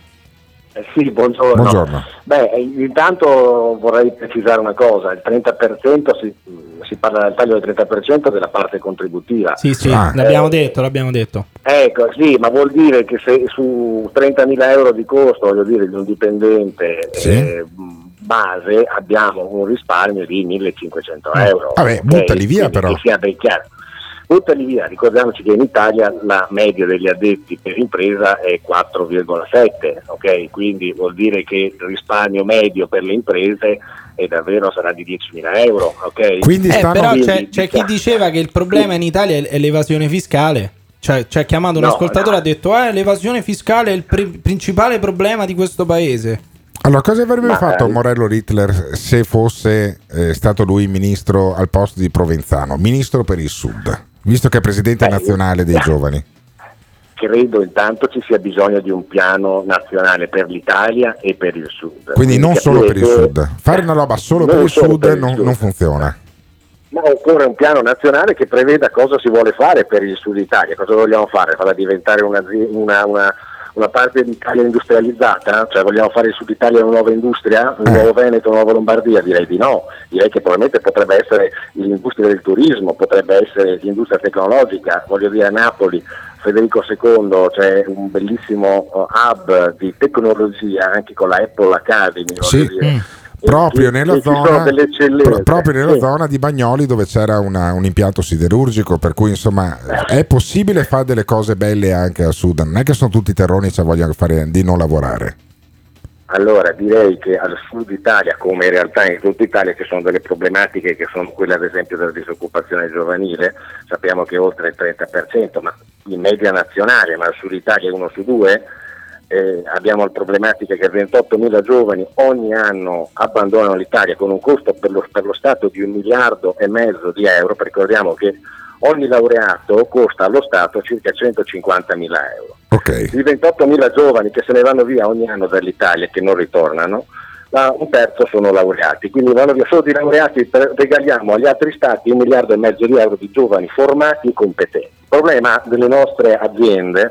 Eh Sì, buongiorno. Buongiorno. Beh, intanto vorrei precisare una cosa, il 30% si, si parla del taglio del 30% della parte contributiva. Sì, sì, Ah. l'abbiamo Eh, detto, l'abbiamo detto. Ecco, sì, ma vuol dire che se su 30.000 euro di costo, voglio dire, di un dipendente Sì. eh, base abbiamo un risparmio di 1.500 euro. Vabbè, ok? buttali via, Quindi però. Che sia ben chiaro. Buttali via, ricordiamoci che in Italia la media degli addetti per impresa è 4,7, ok? Quindi vuol dire che il risparmio medio per le imprese è davvero sarà di 10.000 euro, ok? Quindi Eh, però c'è, Quindi, c'è chi diceva che il problema in Italia è l'evasione fiscale. Cioè, ci ha chiamato un No, ascoltatore e no. ha detto: Eh, l'evasione fiscale è il pri- principale problema di questo paese. Allora, cosa avrebbe Ma- fatto Morello Rittler se fosse eh, stato lui ministro al posto di Provenzano, ministro per il Sud, visto che è presidente Beh, nazionale dei giovani? credo intanto ci sia bisogno di un piano nazionale per l'Italia e per il Sud. Quindi non solo per il Sud. Fare una roba solo per il Sud per il non, Sud. non funziona. Ma occorre un piano nazionale che preveda cosa si vuole fare per il Sud Italia, cosa vogliamo fare, farla diventare una, una, una, una parte d'Italia industrializzata? Cioè vogliamo fare il Sud Italia una nuova industria, un nuovo Veneto, una nuova Lombardia? Direi di no, direi che probabilmente potrebbe essere l'industria del turismo, potrebbe essere l'industria tecnologica, voglio dire a Napoli. Federico II c'è un bellissimo uh, hub di tecnologia anche con la Apple Academy. voglio Sì. dire. Proprio nella, zona, pro- proprio nella Sì. zona di Bagnoli dove c'era una- un impianto siderurgico, per cui insomma è possibile fare delle cose belle anche al sud, non è che sono tutti terroni che vogliono fare di non lavorare. Allora direi che al sud Italia, come in realtà in tutta Italia, ci sono delle problematiche che sono quelle ad esempio della disoccupazione giovanile, sappiamo che è oltre il 30%, ma in media nazionale, ma al sud Italia è uno su due, eh, abbiamo la problematica che 28.000 giovani ogni anno abbandonano l'Italia con un costo per lo, per lo Stato di un miliardo e mezzo di euro, ricordiamo che ogni laureato costa allo Stato circa 150.000 euro. Ok. Di 28.000 giovani che se ne vanno via ogni anno dall'Italia e che non ritornano, ma un terzo sono laureati, quindi vanno via solo di laureati regaliamo agli altri stati un miliardo e mezzo di euro di giovani formati e competenti. Il problema delle nostre aziende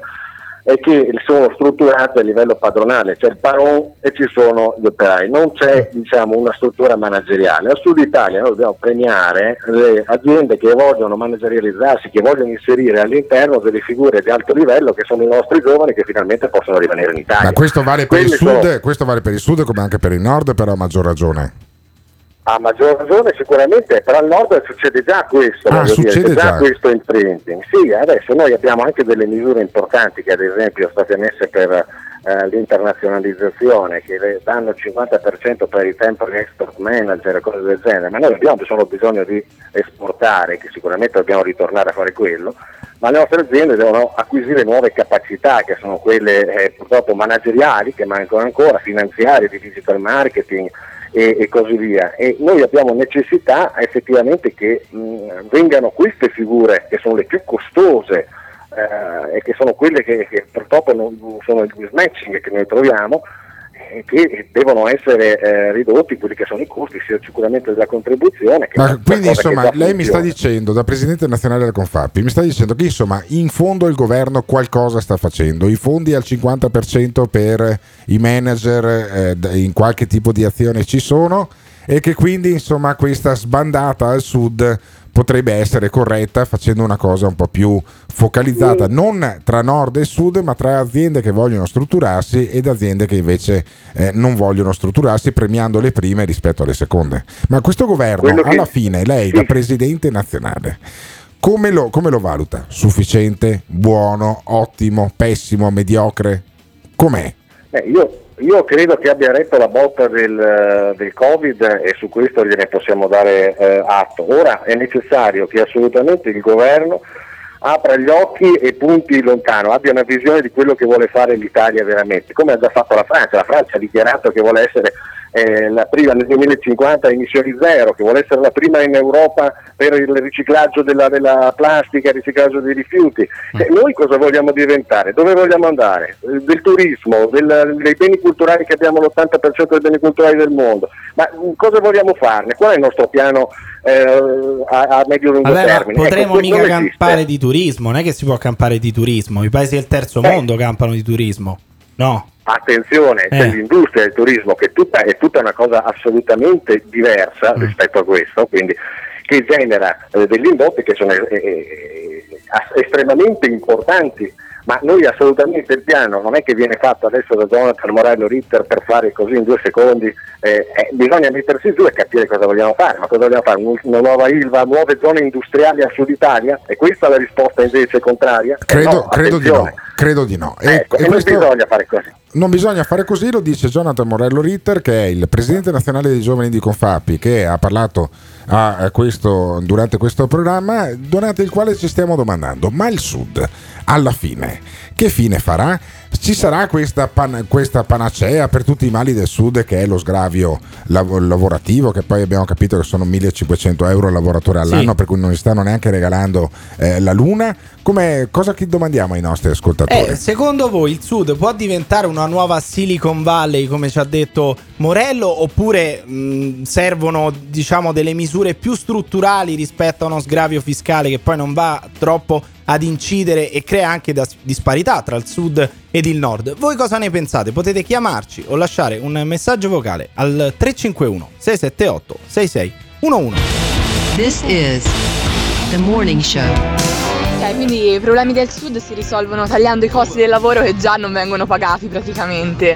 è che sono strutturate a livello padronale, c'è il paron e ci sono gli operai, non c'è diciamo, una struttura manageriale. Al sud Italia noi dobbiamo premiare le aziende che vogliono managerializzarsi, che vogliono inserire all'interno delle figure di alto livello che sono i nostri giovani che finalmente possono rimanere in Italia. Ma questo vale per il Quelle sono- sud, questo vale per il sud come anche per il nord, però a maggior ragione. A maggior ragione sicuramente, però al nord succede già questo, Ah, dire, succede c'è già, già. questo imprinting. Sì, adesso noi abbiamo anche delle misure importanti che ad esempio sono state messe per eh, l'internazionalizzazione, che danno il 50% per i temporary export manager e cose del genere, ma noi abbiamo solo bisogno di esportare, che sicuramente dobbiamo ritornare a fare quello, ma le nostre aziende devono acquisire nuove capacità che sono quelle eh, purtroppo manageriali che mancano ancora, finanziarie, di digital marketing e, e così via. E noi abbiamo necessità effettivamente che mh, vengano queste figure che sono le più costose eh, e che sono quelle che, che purtroppo non, sono il mismatching che noi troviamo che devono essere eh, ridotti quelli che sono i costi sia sicuramente della contribuzione Ma quindi insomma lei mi sta dicendo da Presidente nazionale del Confappi, mi sta dicendo che insomma in fondo il governo qualcosa sta facendo, i fondi al 50% per i manager eh, in qualche tipo di azione ci sono e che quindi insomma questa sbandata al sud potrebbe essere corretta facendo una cosa un po' più focalizzata non tra nord e sud ma tra aziende che vogliono strutturarsi ed aziende che invece eh, non vogliono strutturarsi premiando le prime rispetto alle seconde ma questo governo che- alla fine lei da presidente nazionale come lo, come lo valuta? Sufficiente? Buono? Ottimo? Pessimo? Mediocre? Com'è? Eh, io, io credo che abbia retto la botta del, del Covid e su questo gliene possiamo dare eh, atto. Ora è necessario che assolutamente il governo apra gli occhi e punti lontano, abbia una visione di quello che vuole fare l'Italia veramente, come ha già fatto la Francia. La Francia ha dichiarato che vuole essere eh, la prima nel 2050 a emissioni zero, che vuole essere la prima in Europa per il riciclaggio della, della plastica, il riciclaggio dei rifiuti. Cioè, noi cosa vogliamo diventare? Dove vogliamo andare? Del turismo, del- dei beni culturali che abbiamo l'80% dei beni culturali del mondo. Ma mh, cosa vogliamo farne? Qual è il nostro piano eh, a, a medio-lungo termine? potremmo Ecco, mica non esiste. campare di turismo, non è che si può campare di turismo, i paesi del terzo Eh. mondo campano di turismo. No. Attenzione, c'è Eh. l'industria del turismo che è tutta, è tutta una cosa assolutamente diversa Mm. rispetto a questo, quindi che genera eh, degli indotti che sono eh, eh, as- estremamente importanti, ma noi assolutamente il piano non è che viene fatto adesso da Jonathan Morello Ritter per fare così in due secondi, eh, eh, bisogna mettersi giù e capire cosa vogliamo fare, ma cosa vogliamo fare? Un- Una nuova ILVA, nuove zone industriali a Sud Italia? E questa è la risposta invece contraria? Eh Credo, no, credo di no. Credo di no. E- Ecco, e non bisogna fare così. Non bisogna fare così, lo dice Jonathan Morello Ritter, che è il presidente nazionale dei giovani di Confappi, che ha parlato questo- durante questo programma, durante il quale ci stiamo domandando: ma il Sud, alla fine, che fine farà? Ci sarà questa, pan- questa panacea per tutti i mali del Sud, che è lo sgravio lav- lavorativo, che poi abbiamo capito che sono 1500 euro al lavoratore all'anno, Sì. per cui non gli stanno neanche regalando eh, la luna. Come, cosa che domandiamo ai nostri ascoltatori? Eh, secondo voi il Sud può diventare una nuova Silicon Valley, come ci ha detto Morello, oppure mh, servono diciamo delle misure più strutturali rispetto a uno sgravio fiscale che poi non va troppo ad incidere e crea anche disparità tra il Sud ed il Nord? Voi cosa ne pensate? Potete chiamarci o lasciare un messaggio vocale al 351 678 6611. This is the morning show. Ok, quindi i problemi del sud si risolvono tagliando i costi del lavoro che già non vengono pagati praticamente.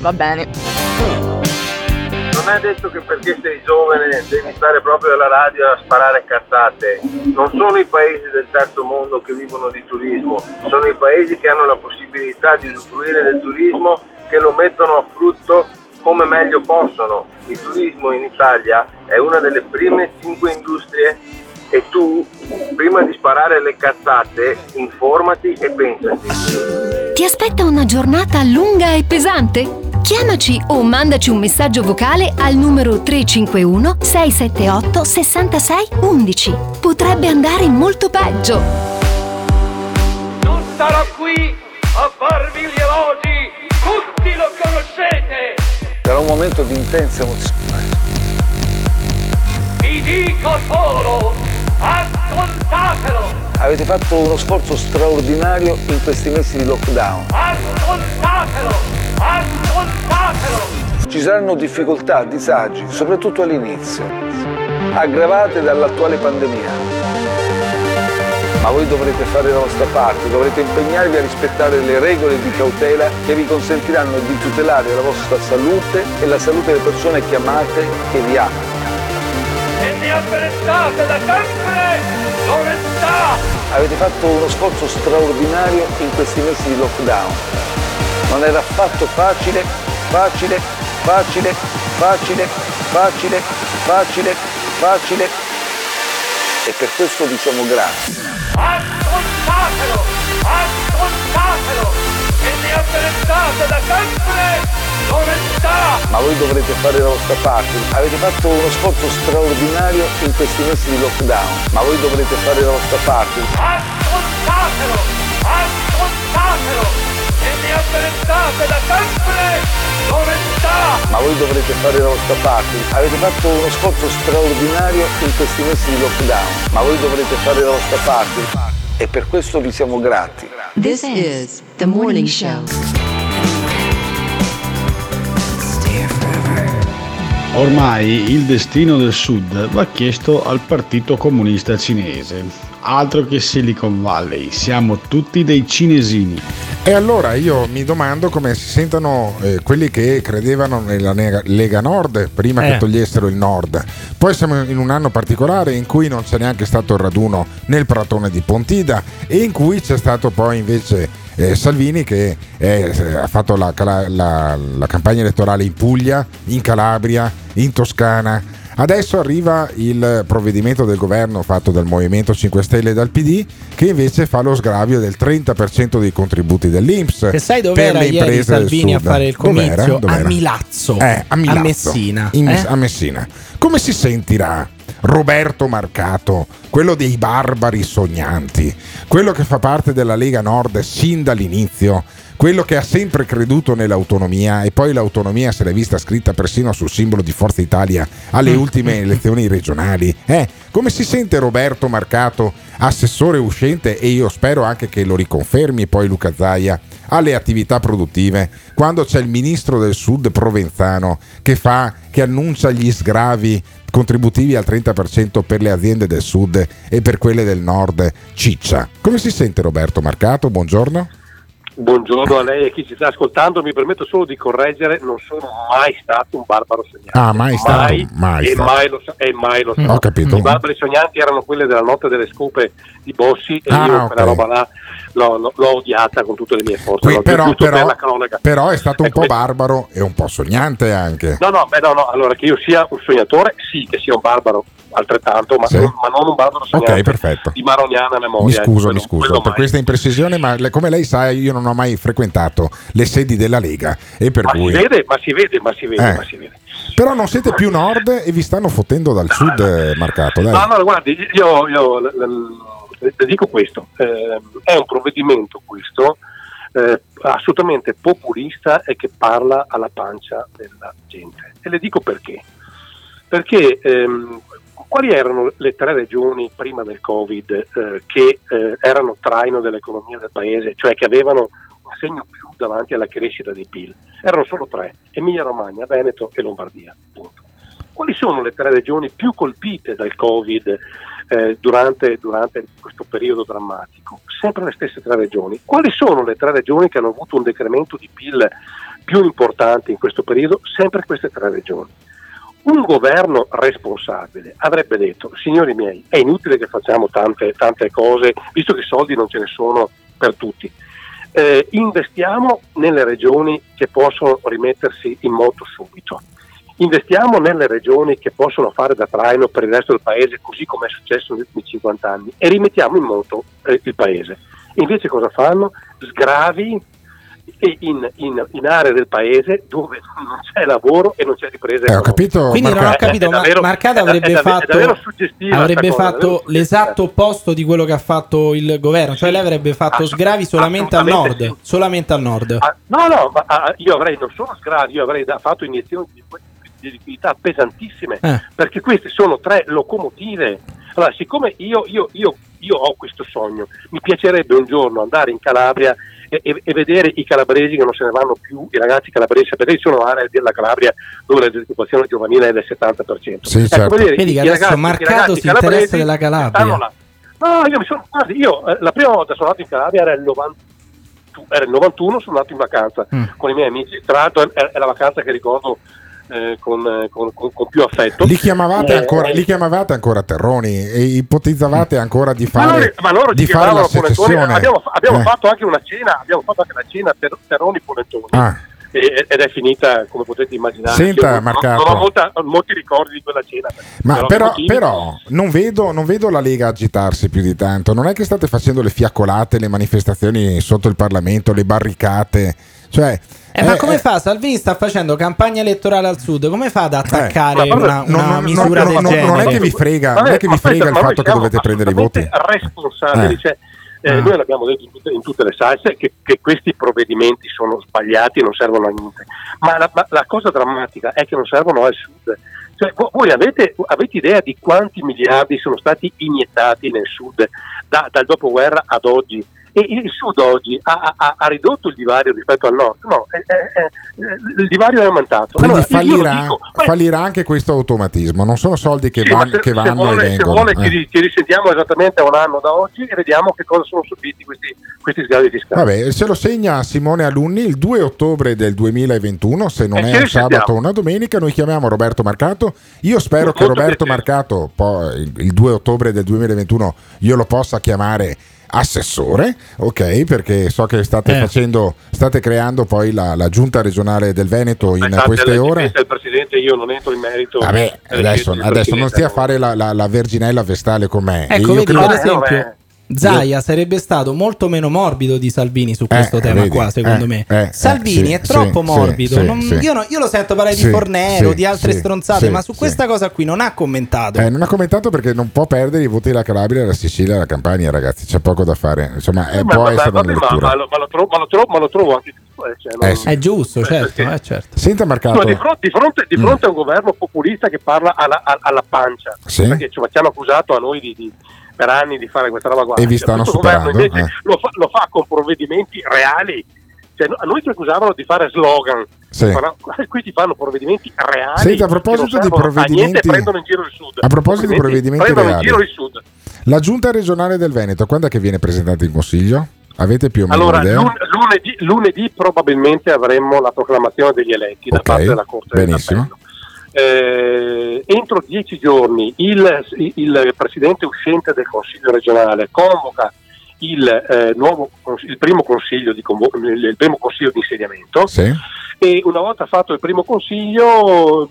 Va bene. Non è detto che perché sei giovane devi stare proprio alla radio a sparare cazzate. Non sono i paesi del terzo mondo che vivono di turismo, sono i paesi che hanno la possibilità di usufruire del turismo che lo mettono a frutto come meglio possono. Il turismo in Italia è una delle prime cinque industrie e tu, prima di sparare le cazzate, informati e pensaci. Ti aspetta una giornata lunga e pesante? Chiamaci o mandaci un messaggio vocale al numero 351 678 66 11. Potrebbe andare molto peggio. Non starò qui a farvi gli elogi, tutti lo conoscete. Sarà un momento di intensa emozione. Vi dico solo, ascoltatelo, Avete fatto uno sforzo straordinario in questi mesi di lockdown. ascoltatelo, ascoltatelo. Ci saranno difficoltà, disagi, soprattutto all'inizio, aggravate dall'attuale pandemia. Ma voi dovrete fare la vostra parte, dovrete impegnarvi a rispettare le regole di cautela che vi consentiranno di tutelare la vostra salute e la salute delle persone che amate e vi amano. E ne apprezzate da sempre l'onestà. Avete fatto uno sforzo straordinario in questi mesi di lockdown. Non era affatto facile, facile, facile, facile, facile, facile, facile. E per questo diciamo grazie. Ascoltatelo, ascoltatelo. E ne apprezzate da sempre l'onestà. Ma voi dovrete fare la vostra parte. Avete fatto uno sforzo straordinario in questi mesi di lockdown, ma voi dovrete fare la vostra parte. Ascoltatelo, ascoltatelo e ne apprezzate da sempre. Ma voi dovrete fare la vostra parte. Avete fatto uno sforzo straordinario in questi mesi di lockdown, ma voi dovrete fare la vostra parte. E per questo vi siamo grati. This is the morning show. Ormai il destino del Sud va chiesto al Partito Comunista Cinese. Altro che Silicon Valley, siamo tutti dei cinesini. E allora io mi domando come si sentano eh, quelli che credevano nella Lega, Nord prima Eh. che togliessero il Nord. Poi siamo in un anno particolare in cui non c'è neanche stato il raduno nel Pratone di Pontida e in cui c'è stato poi invece eh, Salvini che eh, ha fatto la, cala- la- la campagna elettorale in Puglia, in Calabria, in Toscana. Adesso arriva il provvedimento del governo fatto dal Movimento 5 Stelle e dal PD che invece fa lo sgravio del 30% dei contributi dell'Inps. Che sai dove era ieri Salvini a fare il Dov'era? comizio? Dov'era? A Milazzo. Eh, a Milazzo. A Messina. In- Eh? A Messina. Come si sentirà Roberto Marcato, quello dei barbari sognanti, quello che fa parte della Lega Nord sin dall'inizio, quello che ha sempre creduto nell'autonomia e poi l'autonomia se l'è vista scritta persino sul simbolo di Forza Italia alle Mm. ultime elezioni regionali. Eh, come si sente Roberto Marcato, assessore uscente e io spero anche che lo riconfermi poi Luca Zaia alle attività produttive quando c'è il ministro del sud provenzano che fa che annuncia gli sgravi contributivi al 30% per le aziende del sud e per quelle del nord ciccia. Come si sente Roberto Marcato? Buongiorno. Buongiorno a lei e a chi ci sta ascoltando, mi permetto solo di correggere, non sono mai stato un barbaro sognante. Ah, mai stato, Mai, mai e, stato. mai lo, sa- e mai lo Mm. sarò. Ho capito. I barbari sognanti erano quelli della notte delle scope di Bossi e Ah, io ok. quella roba là l'ho, l'ho- l'ho odiata con tutte le mie forze. Qui, però, giusto per però- però è stato un Ecco, po' barbaro e un po' sognante anche. No, no, beh, no, no, allora che io sia un sognatore, sì, che sia un barbaro altrettanto, ma, Sì. non, ma non un barbaro sognante Ok, perfetto. di maroniana memoria. Mi ecco, scuso, quello- mi scuso per questa imprecisione, ma le- come lei sa io non ho mai frequentato le sedi della Lega e per Ma cui... si vede, ma si vede, ma si vede, Eh. ma si vede. Però non siete più nord e vi stanno fottendo dal sud eh, marcato, dai. No, no, guardi, io, io le, le- le dico questo, eh, è un provvedimento questo eh, assolutamente populista e che parla alla pancia della gente. E le dico perché. Perché ehm, quali erano le tre regioni prima del Covid eh, che eh, erano traino dell'economia del paese, cioè che avevano un segno più davanti alla crescita dei PIL? Erano solo tre, Emilia Romagna, Veneto e Lombardia. punto. Quali sono le tre regioni più colpite dal Covid eh, durante, durante questo periodo drammatico? Sempre le stesse tre regioni. Quali sono le tre regioni che hanno avuto un decremento di PIL più importante in questo periodo? Sempre queste tre regioni. Un governo responsabile avrebbe detto, signori miei, è inutile che facciamo tante, tante cose, visto che soldi non ce ne sono per tutti. Eh, investiamo nelle regioni che possono rimettersi in moto subito. Investiamo nelle regioni che possono fare da traino per il resto del paese, così come è successo negli ultimi 50 anni, e rimettiamo in moto eh, il paese. Invece cosa fanno? Sgravi in, in- in aree del paese dove non c'è lavoro e non c'è ripresa Eh, ho economica. capito, Quindi non ho Marcato. capito, È ma davvero- da- avrebbe è fatto, avrebbe fatto l'esatto opposto di quello che ha fatto il governo, cioè lei avrebbe fatto sgravi solamente al nord, solamente al nord. Ah, no, no, ma ah, io avrei non solo sgravi, io avrei da- fatto iniezioni di, di liquidità pesantissime, Eh. perché queste sono tre locomotive. Allora, siccome io, io- io- io ho questo sogno, mi piacerebbe un giorno andare in Calabria e, e- vedere i calabresi che non se ne vanno più, i ragazzi calabresi, sapete che sono aree della Calabria dove la disoccupazione giovanile è del 70%. Sì, certo. vedere Vedi che adesso ragazzi- Marcato ragazzi si interessa calabresi della Calabria. No, io mi sono, guardi, io eh, la prima volta sono andato in Calabria era il 90 era il 91, sono andato in vacanza Mm. con i miei amici, tra l'altro è, è la vacanza che ricordo eh, con, eh, con- con- con più affetto. Li chiamavate, Eh, ancora, li chiamavate ancora Terroni e ipotizzavate ancora di ma, loro, fare, ma loro di fare la secessione. abbiamo, abbiamo Eh. fatto anche una cena, abbiamo fatto anche la cena per Terroni Polettoni. Ah. ed è finita come potete immaginare. Senta, non- non ho molta- molti ricordi di quella cena. Ma per però, però non, vedo, non vedo la Lega agitarsi più di tanto. Non è che state facendo le fiaccolate, le manifestazioni sotto il Parlamento, le barricate. Cioè, Eh, ma eh, come eh, fa? Salvini sta facendo campagna elettorale al sud. Come fa ad attaccare ma vabbè, una, non- una non- misura non- del non- genere? non è che vi frega, non è che vi frega il fatto che siamo dovete prendere i voti. responsabili. Eh. cioè, eh, Ah. Noi l'abbiamo detto in tutte, in tutte le salse che, che questi provvedimenti sono sbagliati e non servono a niente. Ma la, ma la cosa drammatica è che non servono al sud. Cioè, vo- voi avete, avete idea di quanti miliardi sono stati iniettati nel sud da- dal dopoguerra ad oggi? E il sud oggi ha, ha- ha ridotto il divario rispetto al nord? No, eh, eh, il divario è aumentato. Quindi Allora, fallirà, dico, fallirà anche questo automatismo. Non sono soldi che, sì, van- se, che se vanno vuole, e se vengono. vuole eh. ci, ci risentiamo esattamente a un anno da oggi e vediamo che cosa sono subiti questi, questi sgravi fiscali. Vabbè, se lo segna Simone Alunni il 2 ottobre del 2021, se non Eh, è un sabato o una domenica, noi chiamiamo Roberto Marcato. Io spero che Molto Roberto piacere. Marcato poi il il 2 ottobre del 2021 io lo possa chiamare assessore, ok? Perché so che state Eh. facendo, state creando poi la, la giunta regionale del Veneto in Pensate queste ore. del Presidente, io non entro in merito. Vabbè, eh, adesso, adesso non stia a fare la, la- la verginella vestale con me. Ecco, Io vedi, credo- per esempio, Zaia sarebbe stato molto meno morbido di Salvini su questo Eh, tema vedi, qua, secondo eh, me. eh, Salvini sì, è troppo sì, morbido. sì, non- sì. Io, no- io lo sento parlare Sì, di Fornero, sì, di altre sì, stronzate, sì, ma su sì. questa cosa qui non ha commentato. Eh, non ha commentato perché non può perdere i voti della Calabria, della Sicilia della Campania, ragazzi. C'è poco da fare. Insomma, eh, Ma- può ma- essere ma- una ma- lettura. ma lo- ma lo trovo- ma lo trovo- ma lo trovo anche eh, cioè, non- Eh, sì. È giusto, certo, perché- eh, certo. Senta, Marcato. No, di fronte, di fronte- di fronte a un governo populista che parla alla, alla- alla pancia, Sì. perché ci facciamo accusato a noi di, di- per anni di fare questa roba qua. E vi Cioè, stanno governo superando, invece eh. lo, fa, lo fa con provvedimenti reali. Cioè, a noi ci accusavano di fare slogan, Sì. Qui ti fanno provvedimenti reali. Senta, a proposito di a provvedimenti- e prendono in giro il sud. A proposito di provvedimenti prendono reali. in giro il sud. La giunta regionale del Veneto, quando è che viene presentata in consiglio? Avete più o meno Allora, idea? lun- lunedì, lunedì probabilmente avremo la proclamazione degli eletti da Ok, parte della Corte benissimo. d'Appello. Eh, entro dieci giorni il, il presidente uscente del Consiglio regionale convoca il, eh, nuovo, il primo consiglio di convo- il primo consiglio di insediamento Sì. e una volta fatto il primo consiglio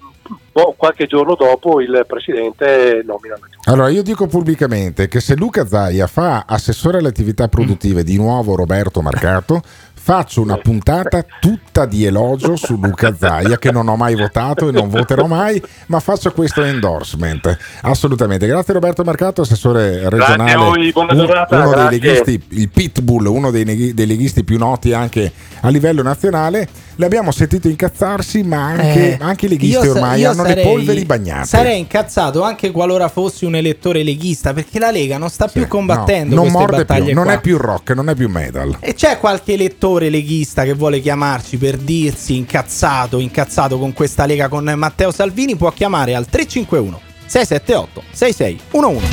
qualche giorno dopo il presidente nomina la giunta. Allora, io dico pubblicamente che se Luca Zaia fa assessore alle attività produttive di nuovo Roberto Marcato, faccio una puntata tutta di elogio su Luca Zaia, che non ho mai votato e non voterò mai, ma faccio questo endorsement. Assolutamente. Grazie Roberto Marcato, assessore regionale. voi, un- uno dei leghisti, il Pitbull, uno dei, dei leghisti più noti anche a livello nazionale. L'abbiamo sentito incazzarsi, ma anche, Eh, anche i leghisti ormai hanno le sarei- polveri bagnate. Sarei incazzato anche qualora fossi un elettore leghista, perché la Lega non sta più combattendo No, non queste morde battaglie più, non è più rock, non è più metal. E c'è qualche elettore leghista che vuole chiamarci per dirsi incazzato, incazzato con questa Lega con Matteo Salvini? Può chiamare al 351 678 6611.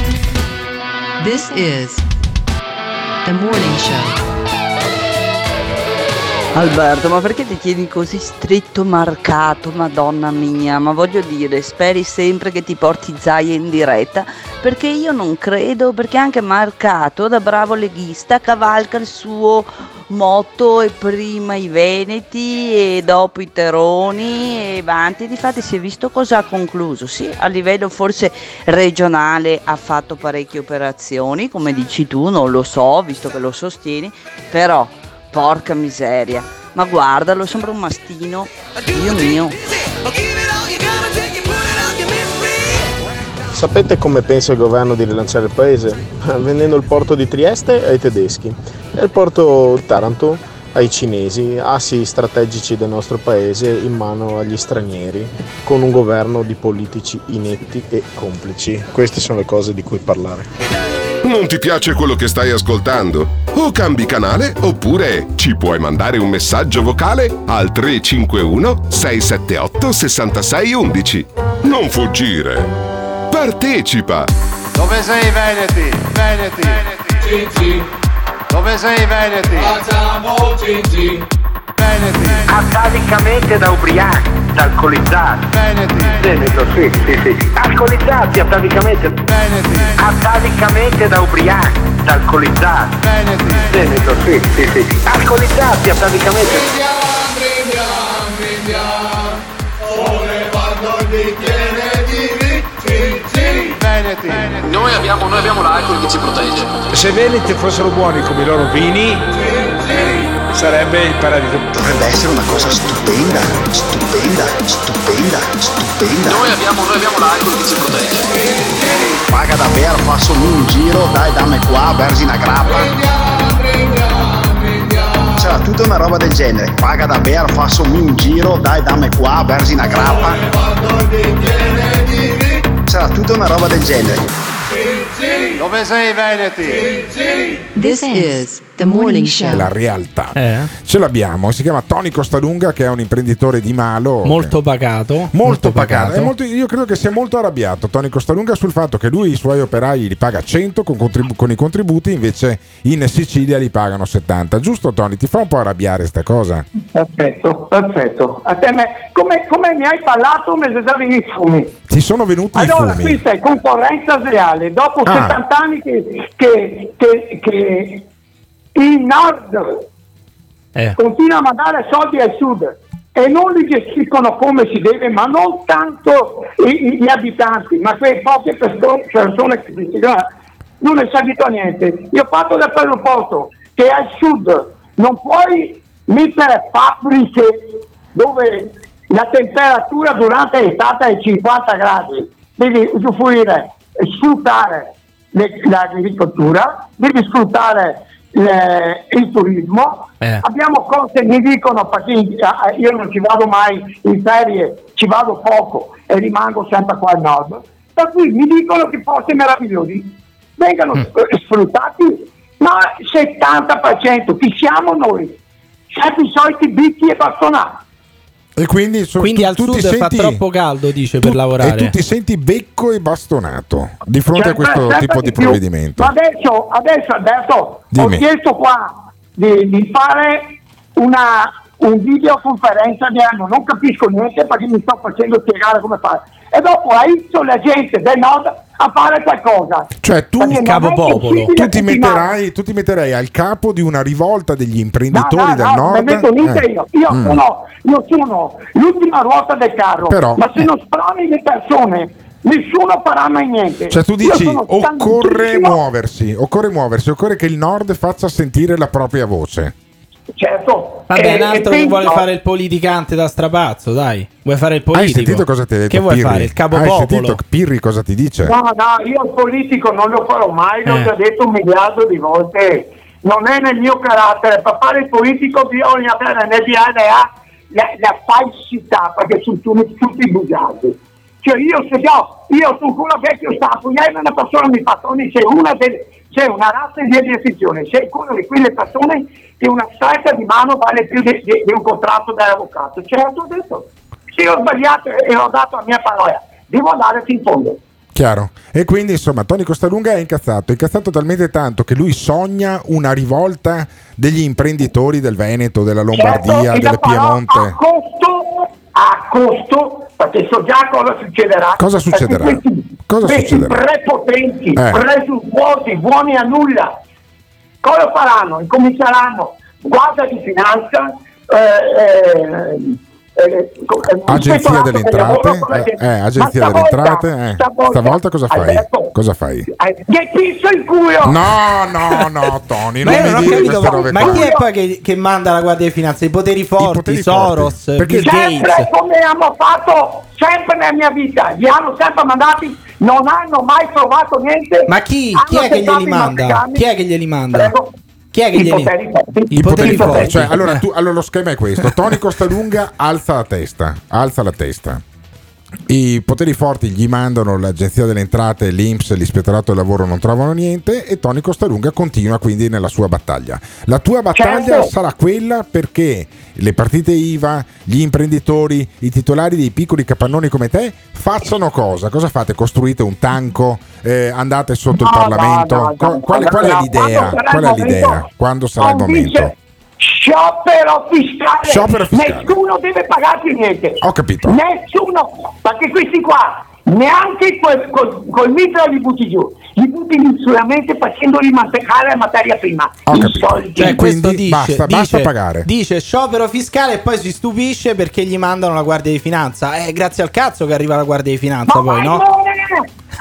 This is the morning show. Alberto, ma perché ti tieni così stretto marcato, madonna mia? Ma voglio dire, speri sempre che ti porti Zaia in diretta? Perché io non credo, perché anche marcato da bravo leghista cavalca il suo motto e prima i Veneti e dopo i Teroni e avanti. Difatti si è visto cosa ha concluso. Sì, a livello forse regionale ha fatto parecchie operazioni, come dici tu, non lo so, visto che lo sostieni, però porca miseria. Ma guardalo, sembra un mastino. Dio mio. Sapete come pensa il governo di rilanciare il paese? Vendendo il porto di Trieste ai tedeschi e il porto Taranto ai cinesi, assi strategici del nostro paese in mano agli stranieri, con un governo di politici inetti e complici. Queste sono le cose di cui parlare. Non ti piace quello che stai ascoltando? O cambi canale oppure ci puoi mandare un messaggio vocale al 351 678 6611. Non fuggire. Partecipa! Dove sei Veneti? Veneti. Gigi. Dove sei Veneti? Facciamo Gigi. Veneti. Atalicamente da ubriachi, da alcolizzati. Veneti. Veneto, sì, sì, sì. Alcolizzati atavicamente. Veneti. Atavicamente da ubriachi, da alcolizzati. Veneti. Veneto, sì, sì, sì. Alcolizzati atavicamente. Noi abbiamo, noi abbiamo l'alcol che ci protegge. Se Veneti fossero buoni come i loro vini, sarebbe il paradiso. Dovrebbe essere una cosa stupenda, stupenda, stupenda, stupenda. Noi abbiamo, noi abbiamo l'alcol che ci protegge. Paga davvero, passami un giro, dai dammi qua, versi una grappa. C'era tutta una roba del genere, paga davvero, fassami un giro, dai dammi qua, versi una grappa. C'era tutta una roba del genere. Dove sei Veneti? This is the morning show. La realtà. Eh? Ce l'abbiamo, si chiama Tony Costalunga che è un imprenditore di Malo. Molto pacato. Molto pagato. È molto- io credo che sia molto arrabbiato Tony Costalunga sul fatto che lui i suoi operai li paga 100 con, contribu- con i contributi, invece in Sicilia li pagano 70. Giusto Tony? Ti fa un po' arrabbiare sta cosa? Perfetto, perfetto. A te me- come, come mi hai parlato mi davi i fumi. Ti sono venuti Allora, i fumi. questa è concorrenza sleale. Dopo Ah. 70 anni che, che, che, che il nord. Continua a mandare soldi al sud. E non li gestiscono come si deve, ma non tanto i- gli abitanti, ma quelle poche perso- persone che si non è servito a niente. Io ho fatto del presupposto che al sud. Non puoi mettere fabbriche dove la temperatura durante l'estate è 50 gradi, devi usufruire, sfruttare l'agricoltura, devi sfruttare le- il turismo. Eh. Abbiamo cose, mi dicono, perché eh, io non ci vado mai in ferie, ci vado poco e rimango sempre qua al nord, per cui mi dicono che posti meravigliosi vengano eh, sfruttati, ma il 70% chi siamo noi? Sempre i soliti bicchi e bastonati. E quindi, so- Quindi tu- al tu ti sud fa senti- troppo caldo, dice, per tu- lavorare. E tu ti senti becco e bastonato di fronte a questo tipo di più. provvedimento. Ma adesso, adesso Alberto, Dimmi. ho chiesto qua di, di fare una un videoconferenza di anno, non capisco niente perché mi sto facendo spiegare come fare. E dopo aiuto la gente del nord a fare qualcosa. Cioè tu, Perché possibile tu ti, metterai, tu ti metterai al capo di una rivolta degli No, imprenditori no, del no, nord. metto Eh. io. Io, Mm. sono, io sono l'ultima ruota del carro. Però- ma se non sproni le persone, nessuno farà mai niente. Cioè tu dici occorre tantissimo- muoversi, occorre muoversi, occorre che il nord faccia sentire la propria voce. Certo. Vabbè, E- un altro che vuole fare il politicante da strapazzo, dai. Vuoi fare il politico? Hai sentito cosa ti ha detto Che vuoi Pirri? fare? Il Hai capopopolo? sentito Pirri cosa ti dice? No, no, io il politico non lo farò mai, l'ho Eh. già detto un miliardo di volte. Non è nel mio carattere. Per fare il politico bisogna avere nel DNA la, la falsità, perché sono tutti, tutti bugiardi. Cioè io se no, io sono quello vecchio stampo, ieri una persona mi fa sei una delle, c'è una razza di estinzione, sei una di quelle persone che una stretta di mano vale più di, di- di un contratto dell'avvocato. Certo, ho detto, se ho sbagliato e ho dato la mia parola, devo andare fino in fondo. Chiaro. E quindi insomma Tony Costalunga è incazzato, è incazzato talmente tanto che lui sogna una rivolta degli imprenditori del Veneto, della Lombardia, Certo, del Piemonte. A costo, a costo, perché so già cosa succederà. Cosa succederà? Questi- Cosa questi succederà? prepotenti, Eh. presuntuosi, buoni a nulla, cosa faranno? Incominceranno guardia di finanza, eh, eh, eh, eh, Agenzia ispettorato delle entrate, eh, eh, Ma agenzia delle stavolta- entrate, eh. stavolta- stavolta cosa fai? Alberto, Cosa fai? eh, Che pisso il culo! No, no, no, Tony, Ma non io mi dire capito, queste ma, robe ma qua. chi è poi che, che manda la Guardia di Finanza? I poteri forti, poteri Soros, forti. Perché- Bill sempre Gates. come abbiamo fatto sempre nella mia vita, li hanno sempre mandati, non hanno mai trovato niente. Ma chi, Hanno chi è che glieli manda? Chi è che glieli manda? Prego. Chi è che I glieli poteri forti. I poteri forti. Cioè, allora, tu- allora lo schema è questo: Tony Costalunga alza la testa, alza la testa. I poteri forti gli mandano l'agenzia delle entrate, l'Inps, l'ispettorato del lavoro non trovano niente e Tony Costalunga continua quindi nella sua battaglia. La tua battaglia Certo. sarà quella perché le partite IVA, gli imprenditori, i titolari dei piccoli capannoni come te facciano cosa? Cosa fate? Costruite un tanco? Eh, andate sotto il No, no, Parlamento? no, no, quale, no, qual è l'idea? quando sarà Qual il è l'idea? Quando sarà il momento? Sciopero fiscale. Sciopero fiscale. Nessuno deve pagarti niente. Ho capito. Nessuno. Perché questi qua neanche col, col, col mitra li butti giù, li butti solamente facendoli mantecare la materia prima. Ho I capito. soldi. Cioè, questo dice, basta, basta dice- pagare. Dice sciopero fiscale e poi si stupisce perché gli mandano la Guardia di Finanza. È grazie al cazzo che arriva la Guardia di Finanza, poi, no?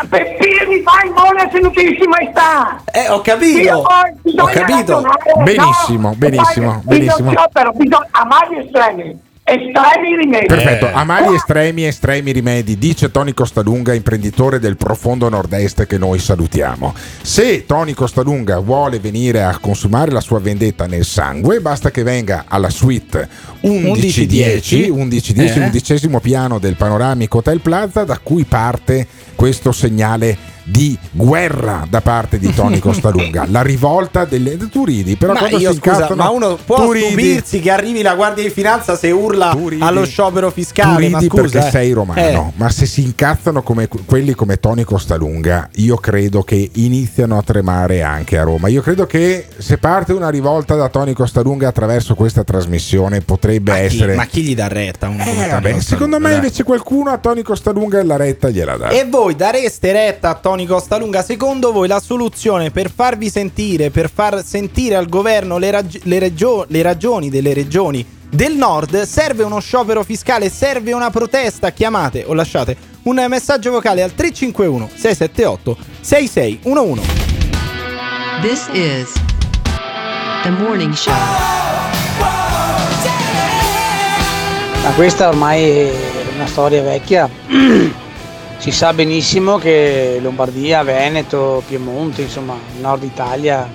Peppino mi fa in buona tenutissima sta. Eh, ho capito. Poi Ho capito. ragionare, Benissimo, no? benissimo, Bisogna- benissimo. bisogna- Però bisogna amare gli estremi. Estremi rimedi. Perfetto, amali estremi, estremi rimedi, dice Tony Costalunga, imprenditore del profondo nord-est che noi salutiamo. Se Tony Costalunga vuole venire a consumare la sua vendetta nel sangue, basta che venga alla suite 1110, 1110, Eh. undicesimo piano del panoramico Hotel Plaza, da cui parte questo segnale di guerra da parte di Tony Costalunga, la rivolta delle tu ridi, però ma quando io si scusa, incazzano ma uno può tu stupirsi che arrivi la Guardia di Finanza se urla allo sciopero Tu fiscale? Ma ridi scusa, perché eh. sei romano, Eh. ma se si incazzano come quelli come Tony Costalunga, io credo che iniziano a tremare anche a Roma. Io credo che se parte una rivolta da Tony Costalunga attraverso questa trasmissione potrebbe Chi- essere. ma chi gli dà retta? Eh, vabbè, secondo me invece qualcuno a Tony Costalunga la retta gliela dà. E voi dareste retta a Tony Costalunga? Secondo voi la soluzione per farvi sentire, per far sentire al governo le, rag- le regio- le ragioni delle regioni del nord, serve uno sciopero fiscale, serve una protesta? Chiamate o lasciate un messaggio vocale al 351 678 6611. This is the morning show. Ma questa ormai è una storia vecchia. Si sa benissimo che Lombardia, Veneto, Piemonte, insomma, nord Italia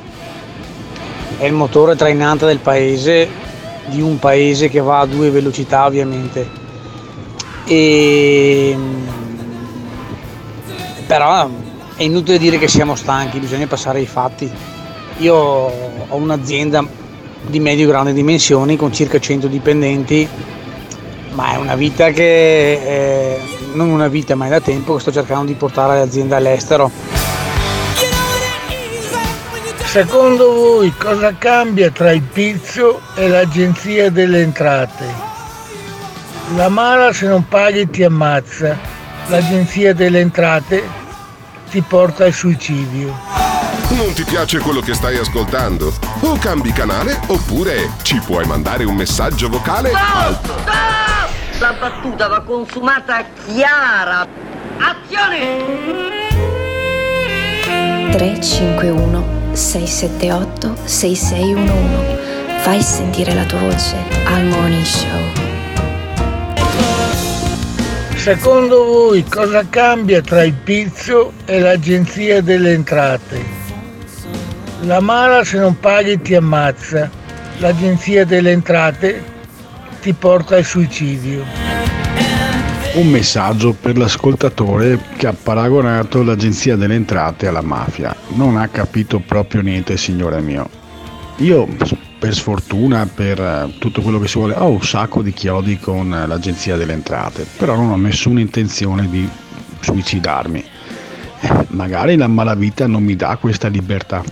è il motore trainante del paese, di un paese che va a due velocità ovviamente. E... Però è inutile dire che siamo stanchi, bisogna passare ai fatti. Io ho un'azienda di medio-grandi dimensioni con circa 100 dipendenti ma è una vita che eh, non una vita ma è da tempo che sto cercando di portare l'azienda all'estero Secondo voi cosa cambia tra il pizzo e l'agenzia delle entrate? La mala se non paghi ti ammazza, l'agenzia delle entrate ti porta al suicidio. Non ti piace quello che stai ascoltando? O cambi canale oppure ci puoi mandare un messaggio vocale al La battuta va consumata chiara. Azione! 351 678 6611 Fai sentire la tua voce al Morning Show. Secondo voi cosa cambia tra il pizzo e l'agenzia delle entrate? La mala se non paghi ti ammazza, l'agenzia delle entrate ti porta al suicidio. Un messaggio per l'ascoltatore che ha paragonato l'agenzia delle entrate alla mafia. Non ha capito proprio niente, signore mio. Io, per sfortuna, per eh, tutto quello che si vuole, ho un sacco di chiodi con eh, l'agenzia delle entrate, però non ho nessuna intenzione di suicidarmi. Eh, magari la malavita non mi dà questa libertà.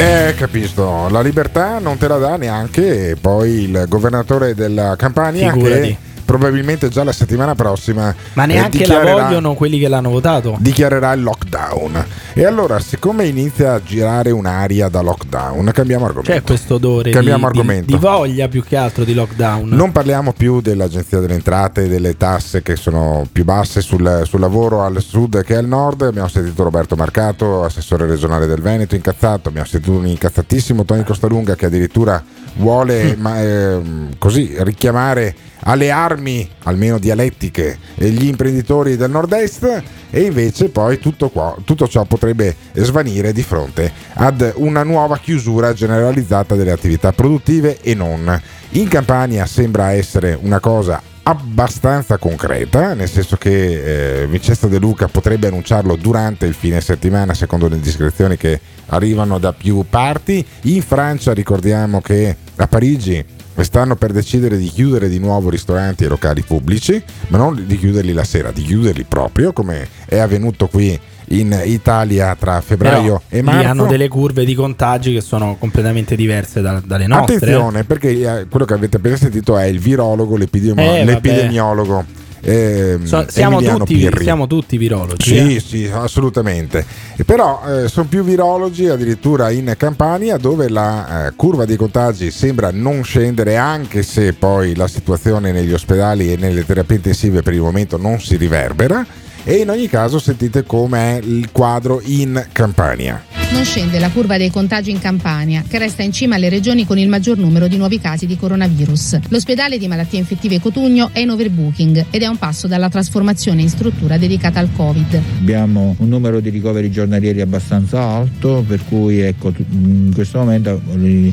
Eh, capisco, la libertà non te la dà neanche poi il governatore della Campania Figurati. che probabilmente già la settimana prossima Ma eh, neanche la dichiarerà- vogliono quelli che l'hanno votato. dichiarerà il lockdown. E allora, siccome inizia a girare un'aria da lockdown, cambiamo argomento. C'è questo odore di, Cambiamo di- argomento. di voglia più che altro di lockdown. Non parliamo più dell'agenzia delle entrate e delle tasse che sono più basse sul, sul lavoro al sud che al nord. Abbiamo sentito Roberto Marcato, assessore regionale del Veneto, incazzato. Abbiamo sentito un incazzatissimo Tony Costalunga che addirittura vuole ma, ehm, così richiamare alle armi, almeno dialettiche, eh, gli imprenditori del nord-est. E invece poi tutto, qua- tutto ciò potrebbe svanire di fronte ad una nuova chiusura generalizzata delle attività produttive e non. In Campania sembra essere una cosa abbastanza concreta, nel senso che eh, Vincenzo De Luca potrebbe annunciarlo durante il fine settimana, secondo le indiscrezioni che arrivano da più parti. In Francia ricordiamo che a Parigi stanno per decidere di chiudere di nuovo ristoranti e locali pubblici, ma non di chiuderli la sera, di chiuderli proprio, come è avvenuto qui in Italia tra febbraio Però e marzo. hanno delle curve di contagi che sono completamente diverse da- dalle nostre. Attenzione, perché eh, quello che avete appena sentito è il virologo, l'epidemi- Eh, l'epidemiologo eh, So- siamo, tutti, siamo tutti virologi. Sì, eh. sì, assolutamente. Però eh, sono più virologi addirittura in Campania dove la eh, curva dei contagi sembra non scendere anche se poi la situazione negli ospedali e nelle terapie intensive per il momento non si riverbera e in ogni caso sentite com'è il quadro in Campania. Non scende la curva dei contagi in Campania, che resta in cima alle regioni con il maggior numero di nuovi casi di coronavirus. L'ospedale di malattie infettive Cotugno è in overbooking ed è un passo dalla trasformazione in struttura dedicata al Covid. Abbiamo un numero di ricoveri giornalieri abbastanza alto, per cui ecco, in questo momento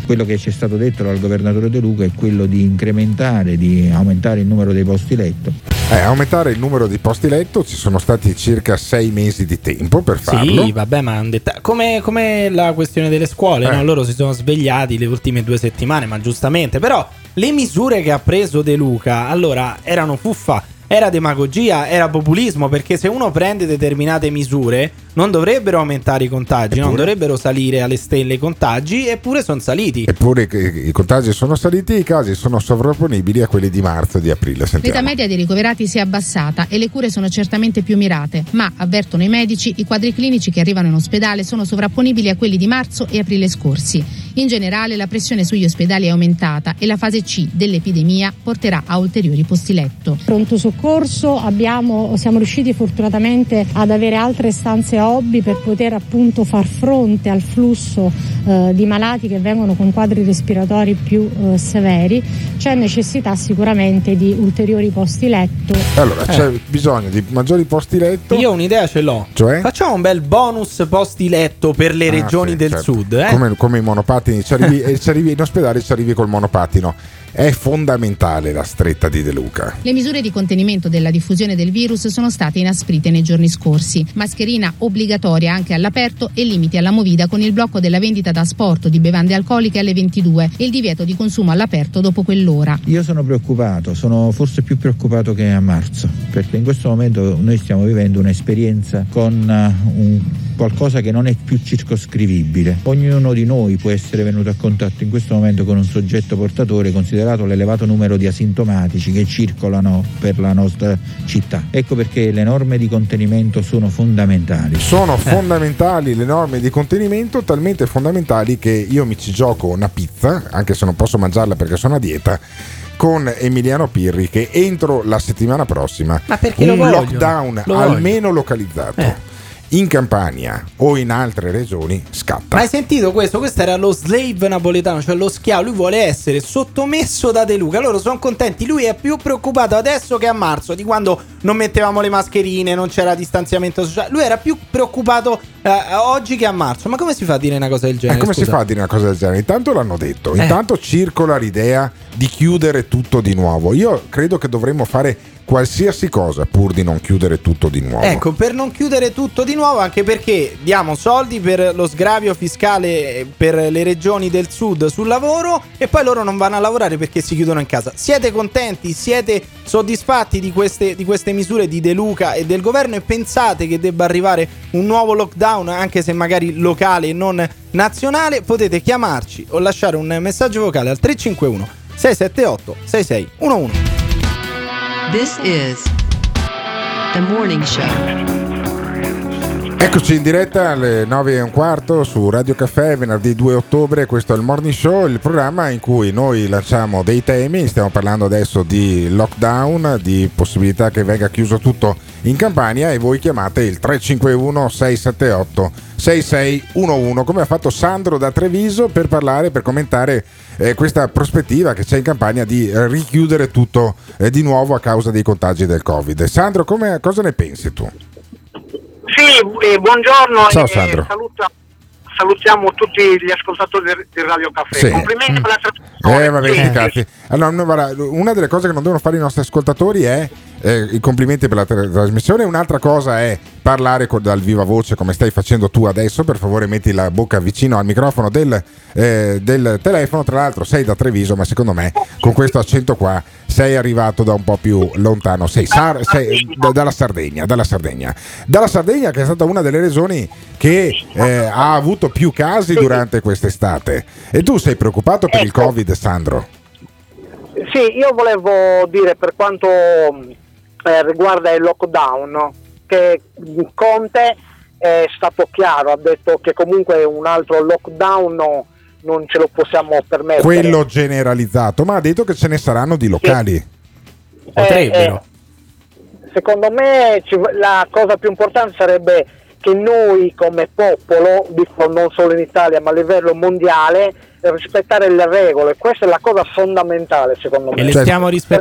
quello che ci è stato detto dal governatore De Luca è quello di incrementare, di aumentare il numero dei posti letto. Eh, aumentare il numero di posti letto, ci sono stati circa sei mesi di tempo per farlo. Sì, vabbè, ma detta- come, come la questione delle scuole, Eh. no? loro si sono svegliati le ultime due settimane, ma giustamente. Però le misure che ha preso De Luca, allora, erano fuffa, era demagogia, era populismo, perché se uno prende determinate misure non dovrebbero aumentare i contagi, non dovrebbero salire alle stelle i contagi, eppure sono saliti. Eppure i, contagi sono saliti, i casi sono sovrapponibili a quelli di marzo e di aprile. L'età media dei ricoverati si è abbassata e le cure sono certamente più mirate, ma, avvertono i medici, i quadri clinici che arrivano in ospedale sono sovrapponibili a quelli di marzo e aprile scorsi. In generale la pressione sugli ospedali è aumentata e la fase C dell'epidemia porterà a ulteriori posti letto. Pronto soccorso abbiamo, siamo riusciti fortunatamente ad avere altre stanze hobby per poter appunto far fronte al flusso eh, di malati che vengono con quadri respiratori più eh, severi. C'è necessità sicuramente di ulteriori posti letto. Allora, c'è bisogno di maggiori posti letto. Io un'idea ce l'ho. Cioè? Facciamo un bel bonus posti letto per le Ah, regioni sì, del certo. sud. Eh? Come, come i monopattini, ci arrivi, e ci arrivi in ospedale ci arrivi col monopattino. È fondamentale la stretta di De Luca. Le misure di contenimento della diffusione del virus sono state inasprite nei giorni scorsi. Mascherina obbligatoria anche all'aperto e limiti alla movida con il blocco della vendita da sport di bevande alcoliche alle 22 e il divieto di consumo all'aperto dopo quell'ora. Io sono preoccupato, sono forse più preoccupato che a marzo, perché in questo momento noi stiamo vivendo un'esperienza con eh, un qualcosa che non è più circoscrivibile. Ognuno di noi può essere venuto a contatto in questo momento con un soggetto portatore, considerato l'elevato numero di asintomatici che circolano per la nostra città. Ecco perché le norme di contenimento sono fondamentali. Sono fondamentali le norme di contenimento, talmente fondamentali che io mi ci gioco una pizza, anche se non posso mangiarla perché sono a dieta, con Emiliano Pirri che entro la settimana prossima Ma perché un lo lockdown Lo almeno localizzato in Campania o in altre regioni scatta. Ma hai sentito questo? Questo era lo slave napoletano, cioè lo schiavo. Lui vuole essere sottomesso da De Luca. Loro sono contenti. Lui è più preoccupato adesso che a marzo, di quando non mettevamo le mascherine, non c'era distanziamento sociale. Lui era più preoccupato eh, oggi che a marzo. Ma come si fa a dire una cosa del Eh, genere? come si scusa? fa a dire una cosa del genere? Intanto l'hanno detto, Eh. intanto circola l'idea di chiudere tutto di nuovo. Io credo che dovremmo fare qualsiasi cosa pur di non chiudere tutto di nuovo. Ecco, per non chiudere tutto di nuovo, anche perché diamo soldi per lo sgravio fiscale per le regioni del sud sul lavoro e poi loro non vanno a lavorare perché si chiudono in casa. Siete contenti? Siete soddisfatti di queste, di queste misure di De Luca e del governo e pensate che debba arrivare un nuovo lockdown, anche se magari locale e non nazionale? Potete chiamarci o lasciare un messaggio vocale al 351 678 6611. This is the morning show. Eccoci in diretta alle 9 e un quarto su Radio Caffè, venerdì 2 ottobre, questo è il Morning Show, il programma in cui noi lanciamo dei temi, stiamo parlando adesso di lockdown, di possibilità che venga chiuso tutto in Campania e voi chiamate il 351 678 6611 come ha fatto Sandro da Treviso per parlare, per commentare eh, questa prospettiva che c'è in Campania di eh, richiudere tutto eh, di nuovo a causa dei contagi del Covid. Sandro, come- cosa ne pensi tu? Sì, eh, buongiorno. Ciao, e Sandro. saluta- salutiamo tutti gli ascoltatori del- di Radio Caffè. Sì. Complimenti per la trasmissione. Eh, vabbè, Sì, cazzi. Allora, guarda, una delle cose che non devono fare i nostri ascoltatori è eh, i complimenti per la tra- trasmissione. Un'altra cosa è parlare dal viva voce come stai facendo tu adesso. Per favore, metti la bocca vicino al microfono del, eh, del telefono. Tra l'altro, sei da Treviso, ma secondo me con questo accento qua sei arrivato da un po' più lontano. Sei, Sar- sei da- dalla Sardegna, dalla Sardegna. Dalla Sardegna, che è stata una delle regioni che eh, ha avuto più casi durante quest'estate. E tu sei preoccupato per il Covid, Sandro? Sì, io volevo dire per quanto per riguarda il lockdown, che Conte è stato chiaro, ha detto che comunque un altro lockdown no- non ce lo possiamo permettere. Quello generalizzato, ma ha detto che ce ne saranno di locali. Eh, secondo me ci- la cosa più importante sarebbe che noi come popolo, dico non solo in Italia ma a livello mondiale, rispettare le regole. Questa è la cosa fondamentale secondo me. Cioè,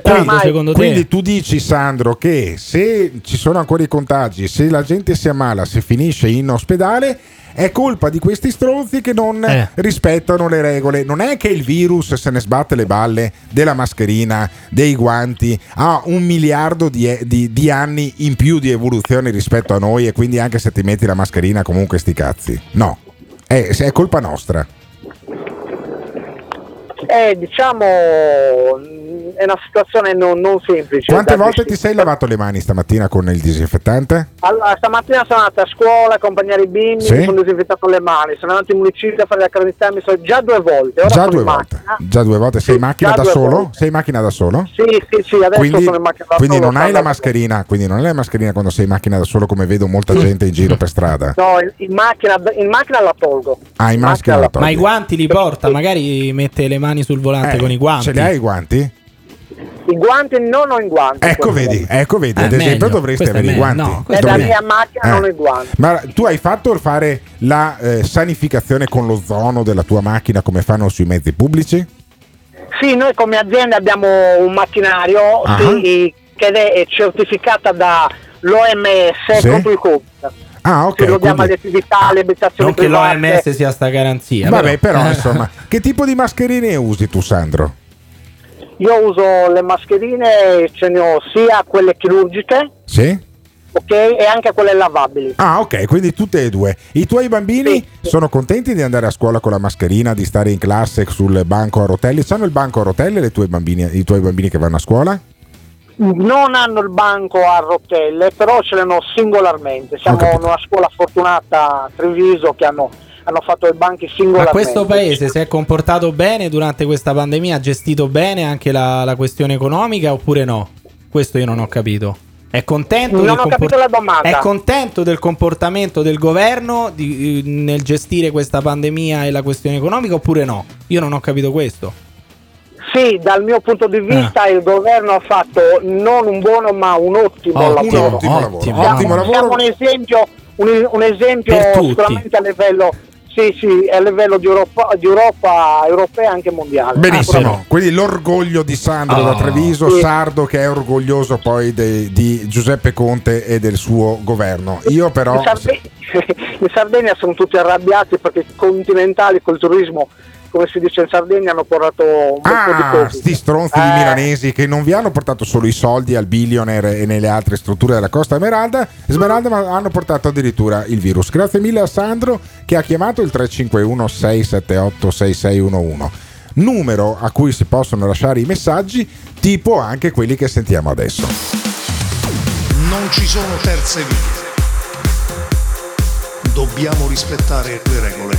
Perché ormai- Quindi tu dici, Sandro, che se ci sono ancora i contagi, se la gente si ammala, se finisce in ospedale, è colpa di questi stronzi che non Eh. rispettano le regole. Non è che il virus se ne sbatte le balle della mascherina, dei guanti, ha un miliardo di, di- di anni in più di evoluzione rispetto a noi e quindi anche se ti metti la mascherina comunque sti cazzi. No, è, è colpa nostra. Eh, diciamo, è una situazione non, non semplice. Quante volte ti sei lavato le mani stamattina con il disinfettante? Allora, stamattina sono andato a scuola a accompagnare i bimbi, Sì? mi sono disinfettato le mani, sono andato in municipio a fare la carantena, mi sono già due volte. Ora Già due in volte. macchina. Già due volte. Sei in macchina da solo? volte. Sei in macchina da solo? Sì, sì, sì, adesso Quindi, sono in macchina da quindi solo. non hai la mascherina, quindi non hai la mascherina quando sei in macchina da solo come vedo molta gente in giro per strada. No, in, in macchina, in macchina la tolgo. Ah, in macchina la Ma i guanti li porta, magari mette le mani sul volante Eh, con i guanti. Ce li hai i guanti? I guanti non ho i guanti. Ecco, vedi, ecco, vedi, ad Eh, esempio meglio. dovresti Questo avere i guanti. No, Nella Dovresti- mia macchina Eh. non ho i guanti. Ma tu hai fatto fare la eh, sanificazione con l'ozono della tua macchina come fanno sui mezzi pubblici? Sì, noi come azienda abbiamo un macchinario Ah. sì, che è certificata dall'OMS Sì? contro il Covid. Ah, ok. Diamo quindi- alle attività, alle abitazioni Non che l'OMS sia sta garanzia. Vabbè, però Eh. insomma, che tipo di mascherine usi tu, Sandro? Io uso le mascherine, ce ne ho sia quelle chirurgiche, Sì? ok, e anche quelle lavabili. Ah, ok, quindi tutte e due. I tuoi bambini sono contenti di andare a scuola con la mascherina, di stare in classe sul banco a rotelle? Sanno il banco a rotelle le tue bambini- i tuoi bambini che vanno a scuola? Non hanno il banco a rotelle, però ce l'hanno singolarmente. Siamo una scuola fortunata a Treviso che hanno, hanno fatto i banchi Ma singolarmente. questo paese si è comportato bene durante questa pandemia? Ha gestito bene anche la, la questione economica oppure no? Questo io non ho capito. È contento, Non del ho capito la domanda. è contento del comportamento del governo di- nel gestire questa pandemia e la questione economica oppure no? Io non ho capito questo. Sì, dal mio punto di vista il governo ha fatto non un buono ma un ottimo Oh, un lavoro. ottimo lavoro, Siamo, ottimo lavoro. siamo un esempio, un, un esempio sicuramente a livello, sì, sì, a livello di Europa, di Europa europea e anche mondiale. Benissimo, quindi l'orgoglio di Sandro da Oh. Treviso, Sì. Sardo che è orgoglioso poi de- di Giuseppe Conte e del suo governo. Io però... In, Sarde- in Sardegna sono tutti arrabbiati perché i continentali col turismo, come si dice in Sardegna, hanno portato un po' di Ah, Covid. sti stronzi di Eh, milanesi che non vi hanno portato solo i soldi al billionaire e nelle altre strutture della Costa Smeralda, Smeralda ma hanno portato addirittura il virus. Grazie mille a Sandro che ha chiamato il 351 678 6611 numero a cui si possono lasciare i messaggi tipo anche quelli che sentiamo adesso. Non ci sono terze vie. Dobbiamo rispettare le regole,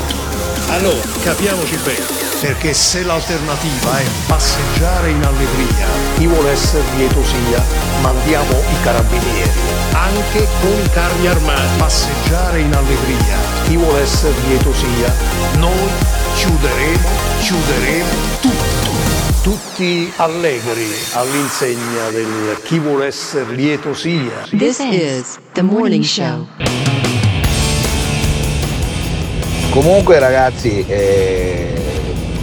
Allora, capiamoci bene. Perché se l'alternativa è passeggiare in allegria, chi vuole essere lieto sia, mandiamo i carabinieri. Anche con carri armati. Passeggiare in allegria, chi vuole essere lieto sia, noi chiuderemo, chiuderemo tutto. Tutti allegri all'insegna del chi vuole essere lieto sia. This is the morning show. Comunque ragazzi, eh,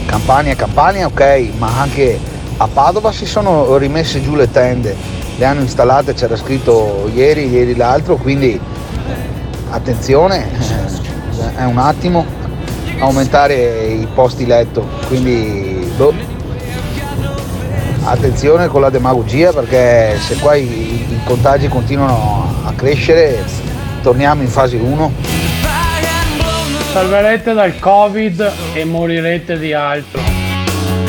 Campania Campania, ok, ma anche a Padova si sono rimesse giù le tende, le hanno installate, c'era scritto ieri, ieri l'altro, quindi attenzione, eh, è un attimo aumentare i posti letto, quindi boh, attenzione con la demagogia perché se qua i, i contagi continuano a crescere torniamo in fase 1. Salverete dal Covid e morirete di altro.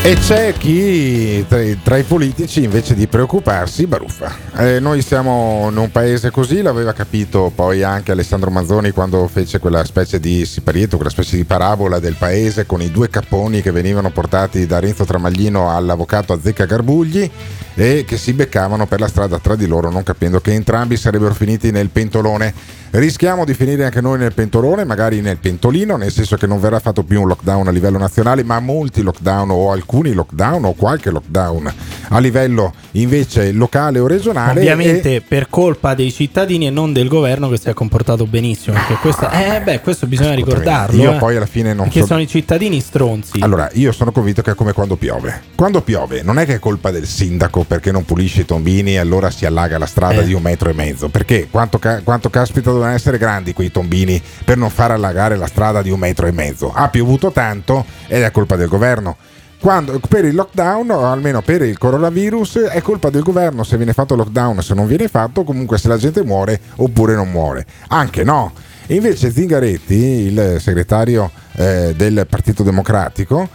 E c'è chi tra i, tra i, politici invece di preoccuparsi baruffa. Eh, noi siamo in un paese così, l'aveva capito poi anche Alessandro Manzoni quando fece quella specie di siparietto, quella specie di parabola del paese con i due capponi che venivano portati da Renzo Tramaglino all'avvocato Azzecca Garbugli e che si beccavano per la strada tra di loro non capendo che entrambi sarebbero finiti nel pentolone. Rischiamo di finire anche noi nel pentolone, magari nel pentolino, nel senso che non verrà fatto più un lockdown a livello nazionale, ma molti lockdown o alcuni lockdown o qualche lockdown a livello invece locale o regionale. Ovviamente e... per colpa dei cittadini e non del governo che si è comportato benissimo. Perché questa, eh, beh, questo bisogna ricordarlo. Io eh. poi alla fine non Perché so... sono i cittadini stronzi. Allora, io sono convinto che è come quando piove. Quando piove non è che è colpa del sindaco perché non pulisce i tombini e allora si allaga la strada Eh. di un metro e mezzo. Perché quanto, ca- quanto caspita dovevano essere grandi quei tombini per non far allagare la strada di un metro e mezzo? Ha piovuto tanto ed è colpa del governo. Quando, per il lockdown, o almeno per il coronavirus, è colpa del governo se viene fatto lockdown, se non viene fatto, comunque se la gente muore oppure non muore. Anche no. Invece Zingaretti, il segretario eh, del Partito Democratico,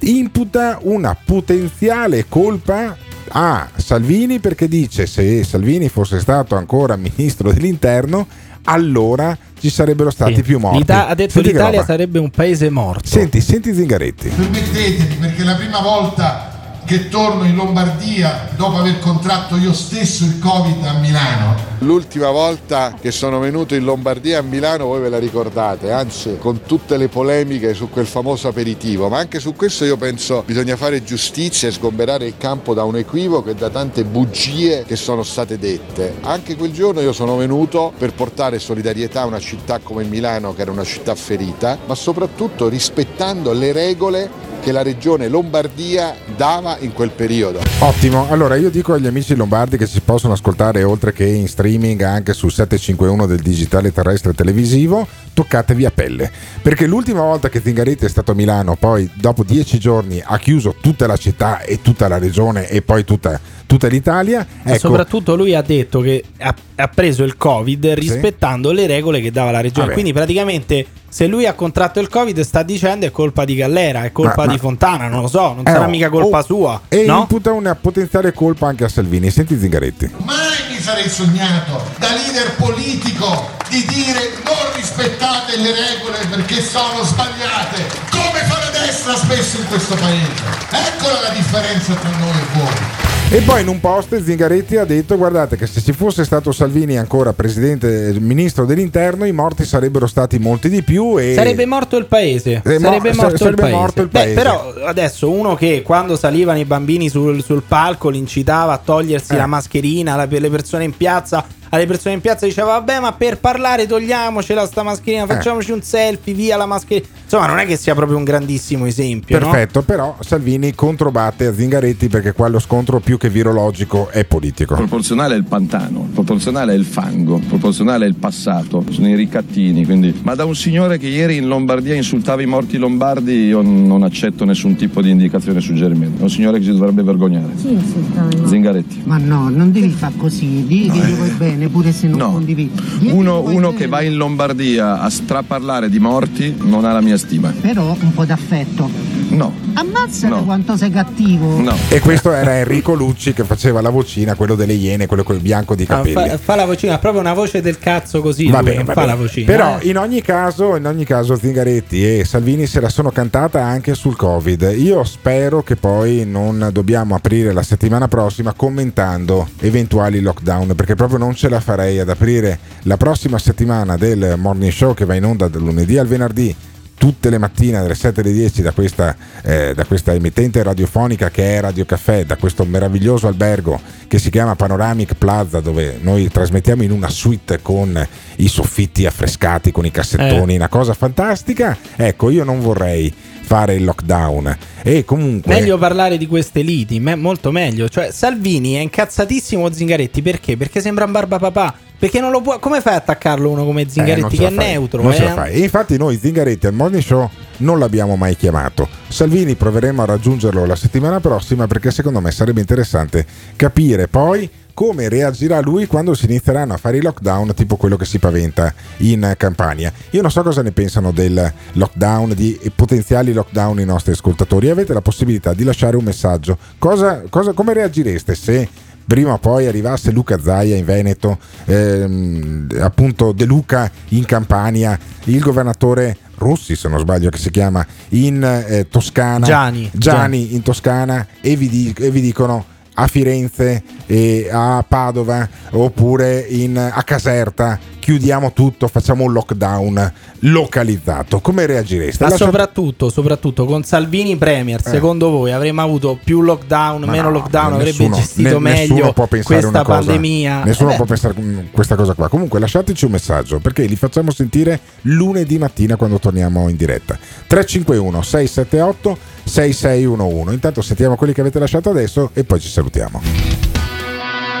imputa una potenziale colpa a Salvini perché dice se Salvini fosse stato ancora ministro dell'interno allora ci sarebbero stati Sì. più morti. L'Ita- ha detto Senti che l'Italia sarebbe un paese morto. Senti, senti Zingaretti. Permettetemi, perché la prima volta che torno in Lombardia dopo aver contratto io stesso il Covid a Milano. L'ultima volta che sono venuto in Lombardia a Milano voi ve la ricordate, anzi con tutte le polemiche su quel famoso aperitivo, ma anche su questo io penso bisogna fare giustizia e sgomberare il campo da un equivoco e da tante bugie che sono state dette. Anche quel giorno io sono venuto per portare solidarietà a una città come Milano che era una città ferita, ma soprattutto rispettando le regole che la regione Lombardia dava in quel periodo. Ottimo, allora io dico agli amici lombardi che si possono ascoltare oltre che in streaming anche sul 751 del digitale terrestre televisivo, toccatevi a pelle. Perché l'ultima volta che Zingaretti è stato a Milano, poi dopo dieci giorni ha chiuso tutta la città e tutta la regione e poi tutta, tutta l'Italia. E Ecco, soprattutto lui ha detto che ha, ha preso il Covid rispettando le regole che dava la regione. Vabbè. Quindi praticamente se lui ha contratto il Covid sta dicendo è colpa di Gallera, è colpa Ma- ma- di Fontana, non lo so, non eh, sarà oh, mica colpa oh, sua. E no? imputa una potenziale colpa anche a Salvini. Senti Zingaretti. Mai mi sarei sognato da leader politico di dire non rispettate le regole perché sono sbagliate, come fa la destra spesso in questo paese. Eccola la differenza tra noi e voi. E poi in un post Zingaretti ha detto guardate che se ci fosse stato Salvini ancora presidente, ministro dell'interno, i morti sarebbero stati molti di più e... Sarebbe morto il paese. Eh, mo- sarebbe, morto, sarebbe il paese. morto il Beh, paese. però adesso uno che quando salivano i bambini sul, sul palco li incitava a togliersi Eh. la mascherina la- per le persone in piazza. Alle persone in piazza diceva: Vabbè, ma per parlare togliamocela sta Eh. mascherina, facciamoci un selfie, via la mascherina. Insomma, non è che sia proprio un grandissimo esempio. no? Perfetto, però Salvini controbatte a Zingaretti perché qua lo scontro più che virologico è politico. Proporzionale è il pantano, proporzionale è il fango, proporzionale è il passato, sono i ricattini. Quindi. Ma da un signore che ieri in Lombardia insultava i morti lombardi, io non accetto nessun tipo di indicazione e suggerimento. È un signore che si dovrebbe vergognare. Morti? Zingaretti. Ma no, non devi fare così, di che gli vuoi bene, pure se non No. condividi. Di Uno, uno che va in Lombardia a straparlare di morti non ha la mia stima. Però un po' d'affetto. No, Ammazzate No. quanto sei cattivo. no. E questo era Enrico Lucci che faceva la vocina, quello delle iene, quello col bianco di Ah, capelli. fa, fa la vocina, proprio una voce del cazzo così. Va lui, bene, non va fa bene. la vocina. Però eh. in ogni caso, in ogni caso Zingaretti e Salvini se la sono cantata anche sul Covid. Io spero che poi non dobbiamo aprire la settimana prossima commentando eventuali lockdown, perché proprio non ce la farei ad aprire la prossima settimana del morning show che va in onda dal lunedì al venerdì tutte le mattine dalle 7 alle 10 da questa, eh, da questa emittente radiofonica che è Radio Caffè, da questo meraviglioso albergo che si chiama Panoramic Plaza dove noi trasmettiamo in una suite con i soffitti affrescati, con i cassettoni, Eh. una cosa fantastica. Ecco, io non vorrei fare il lockdown. E comunque. Meglio parlare di queste liti, me- molto meglio. Cioè, Salvini è incazzatissimo Zingaretti perché? Perché sembra un barba papà. Perché non lo può. Come fai a attaccarlo uno come Zingaretti Eh, che è fai. neutro? Non eh? ce la fai. E infatti noi Zingaretti al Morning Show non l'abbiamo mai chiamato. Salvini proveremo a raggiungerlo la settimana prossima perché secondo me sarebbe interessante capire poi come reagirà lui quando si inizieranno a fare i lockdown tipo quello che si paventa in Campania. Io non so cosa ne pensano del lockdown, di potenziali lockdown i nostri ascoltatori. Avete la possibilità di lasciare un messaggio. Cosa, cosa- come reagireste se prima o poi arrivasse Luca Zaia in Veneto, ehm, appunto De Luca in Campania, il governatore Rossi, se non sbaglio, che si chiama in eh, Toscana, Gianni. Gianni in Toscana, e vi, di- e vi dicono a Firenze e a Padova oppure in- a Caserta chiudiamo tutto, facciamo un lockdown localizzato. Come reagireste? Ma Lascia- soprattutto, soprattutto con Salvini Premier, Eh. secondo voi avremmo avuto più lockdown, Ma meno no, lockdown, avrebbe nessuno- gestito ne- nessuno meglio può pensare questa una cosa- pandemia? Nessuno Eh può pensare questa cosa qua. Comunque lasciateci un messaggio perché li facciamo sentire lunedì mattina quando torniamo in diretta. 351 678 6611. Intanto sentiamo quelli che avete lasciato adesso e poi ci salutiamo.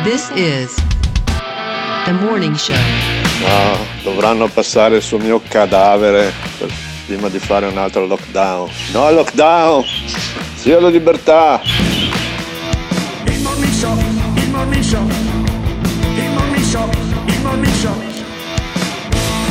This is the morning show. No, dovranno passare sul mio cadavere per- prima di fare un altro lockdown. No lockdown! Sì alla libertà! Il morning show, il morning show,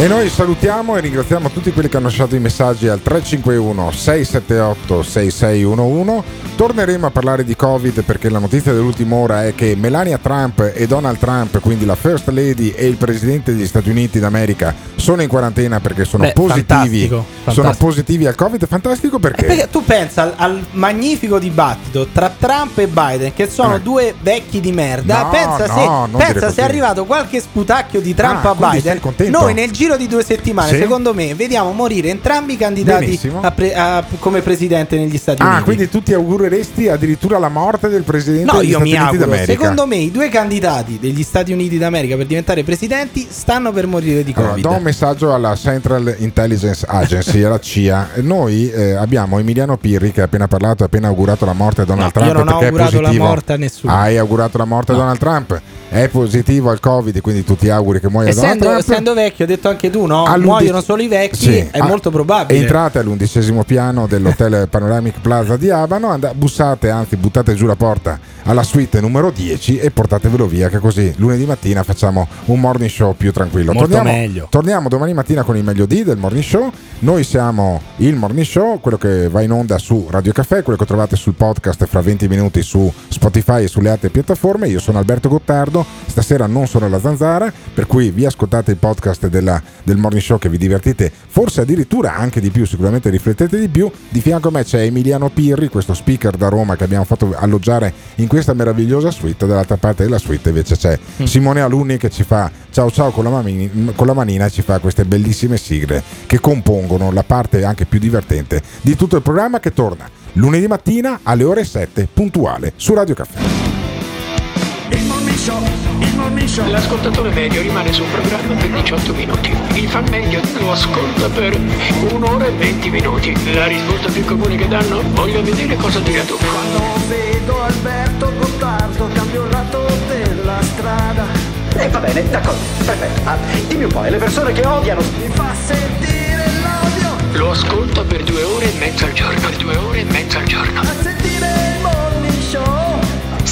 E noi salutiamo e ringraziamo tutti quelli che hanno lasciato i messaggi al 351 678 6611. Torneremo a parlare di Covid perché la notizia dell'ultima ora è che Melania Trump e Donald Trump, quindi la First Lady e il Presidente degli Stati Uniti d'America, sono in quarantena perché sono Beh, positivi. fantastico, Sono fantastico. positivi al Covid. Fantastico perché? Perché tu pensa al, al magnifico dibattito tra Trump e Biden, che sono Eh. due vecchi di merda. No, pensa no, se, pensa se è arrivato qualche sputacchio di Trump Ah, a Biden. Noi nel giro di due settimane, Sì. secondo me, vediamo morire entrambi i candidati a pre- a- come presidente negli Stati Ah, Uniti. quindi tu ti augureresti addirittura la morte del Presidente No, degli io Stati mi Uniti auguro. d'America? Secondo me, i due candidati degli Stati Uniti d'America per diventare presidenti stanno per morire di Allora, Covid. do un messaggio alla Central Intelligence Agency, alla CIA. Noi eh, abbiamo Emiliano Pirri che ha appena parlato, ha appena augurato la morte a Donald No, Trump. io non ho augurato la morte a nessuno. Hai augurato la morte a Donald Trump. È positivo al Covid, quindi tu ti auguri che muoia Essendo, Donald Trump. essendo vecchio, hai detto anche tu, no? All'undi- Muoiono solo i vecchi, Sì, è ah, molto probabile. Entrate all'undicesimo piano dell'hotel Panoramic Plaza di Abano, and- bussate, anzi buttate giù la porta alla suite numero 10 e portatevelo via che così lunedì mattina facciamo un morning show più tranquillo. Molto torniamo, meglio. torniamo domani mattina con il meglio di del morning show. Noi siamo il morning show, quello che va in onda su Radio Caffè, quello che trovate sul podcast fra 20 minuti su Spotify e sulle altre piattaforme. Io sono Alberto Gottardo, stasera non sono alla zanzara, per cui vi ascoltate il podcast della- del morning show che vi divertite, forse addirittura anche di più, sicuramente riflettete di più. Di fianco a me c'è Emiliano Pirri, questo speaker da Roma che abbiamo fatto alloggiare in questa meravigliosa suite. Dall'altra parte della suite invece c'è Simone Alunni che ci fa ciao ciao con la, mani- con la manina e ci fa queste bellissime sigle che compongono la parte anche più divertente di tutto il programma che torna lunedì mattina alle ore 7 puntuale su Radio Caffè. Show, il show. L'ascoltatore medio rimane sul programma per 18 minuti. Il fan medio lo ascolta per un'ora e 20 minuti. La risposta più comune che danno? Voglio vedere cosa dirà tu. Quando vedo Alberto Gottardo cambio il lato della strada. Eh, va bene, d'accordo, perfetto. Ah, dimmi un po', e le persone che odiano... Mi fa sentire l'odio. Lo ascolta per due ore e mezza al giorno. Per due ore e mezza al giorno. A sentire.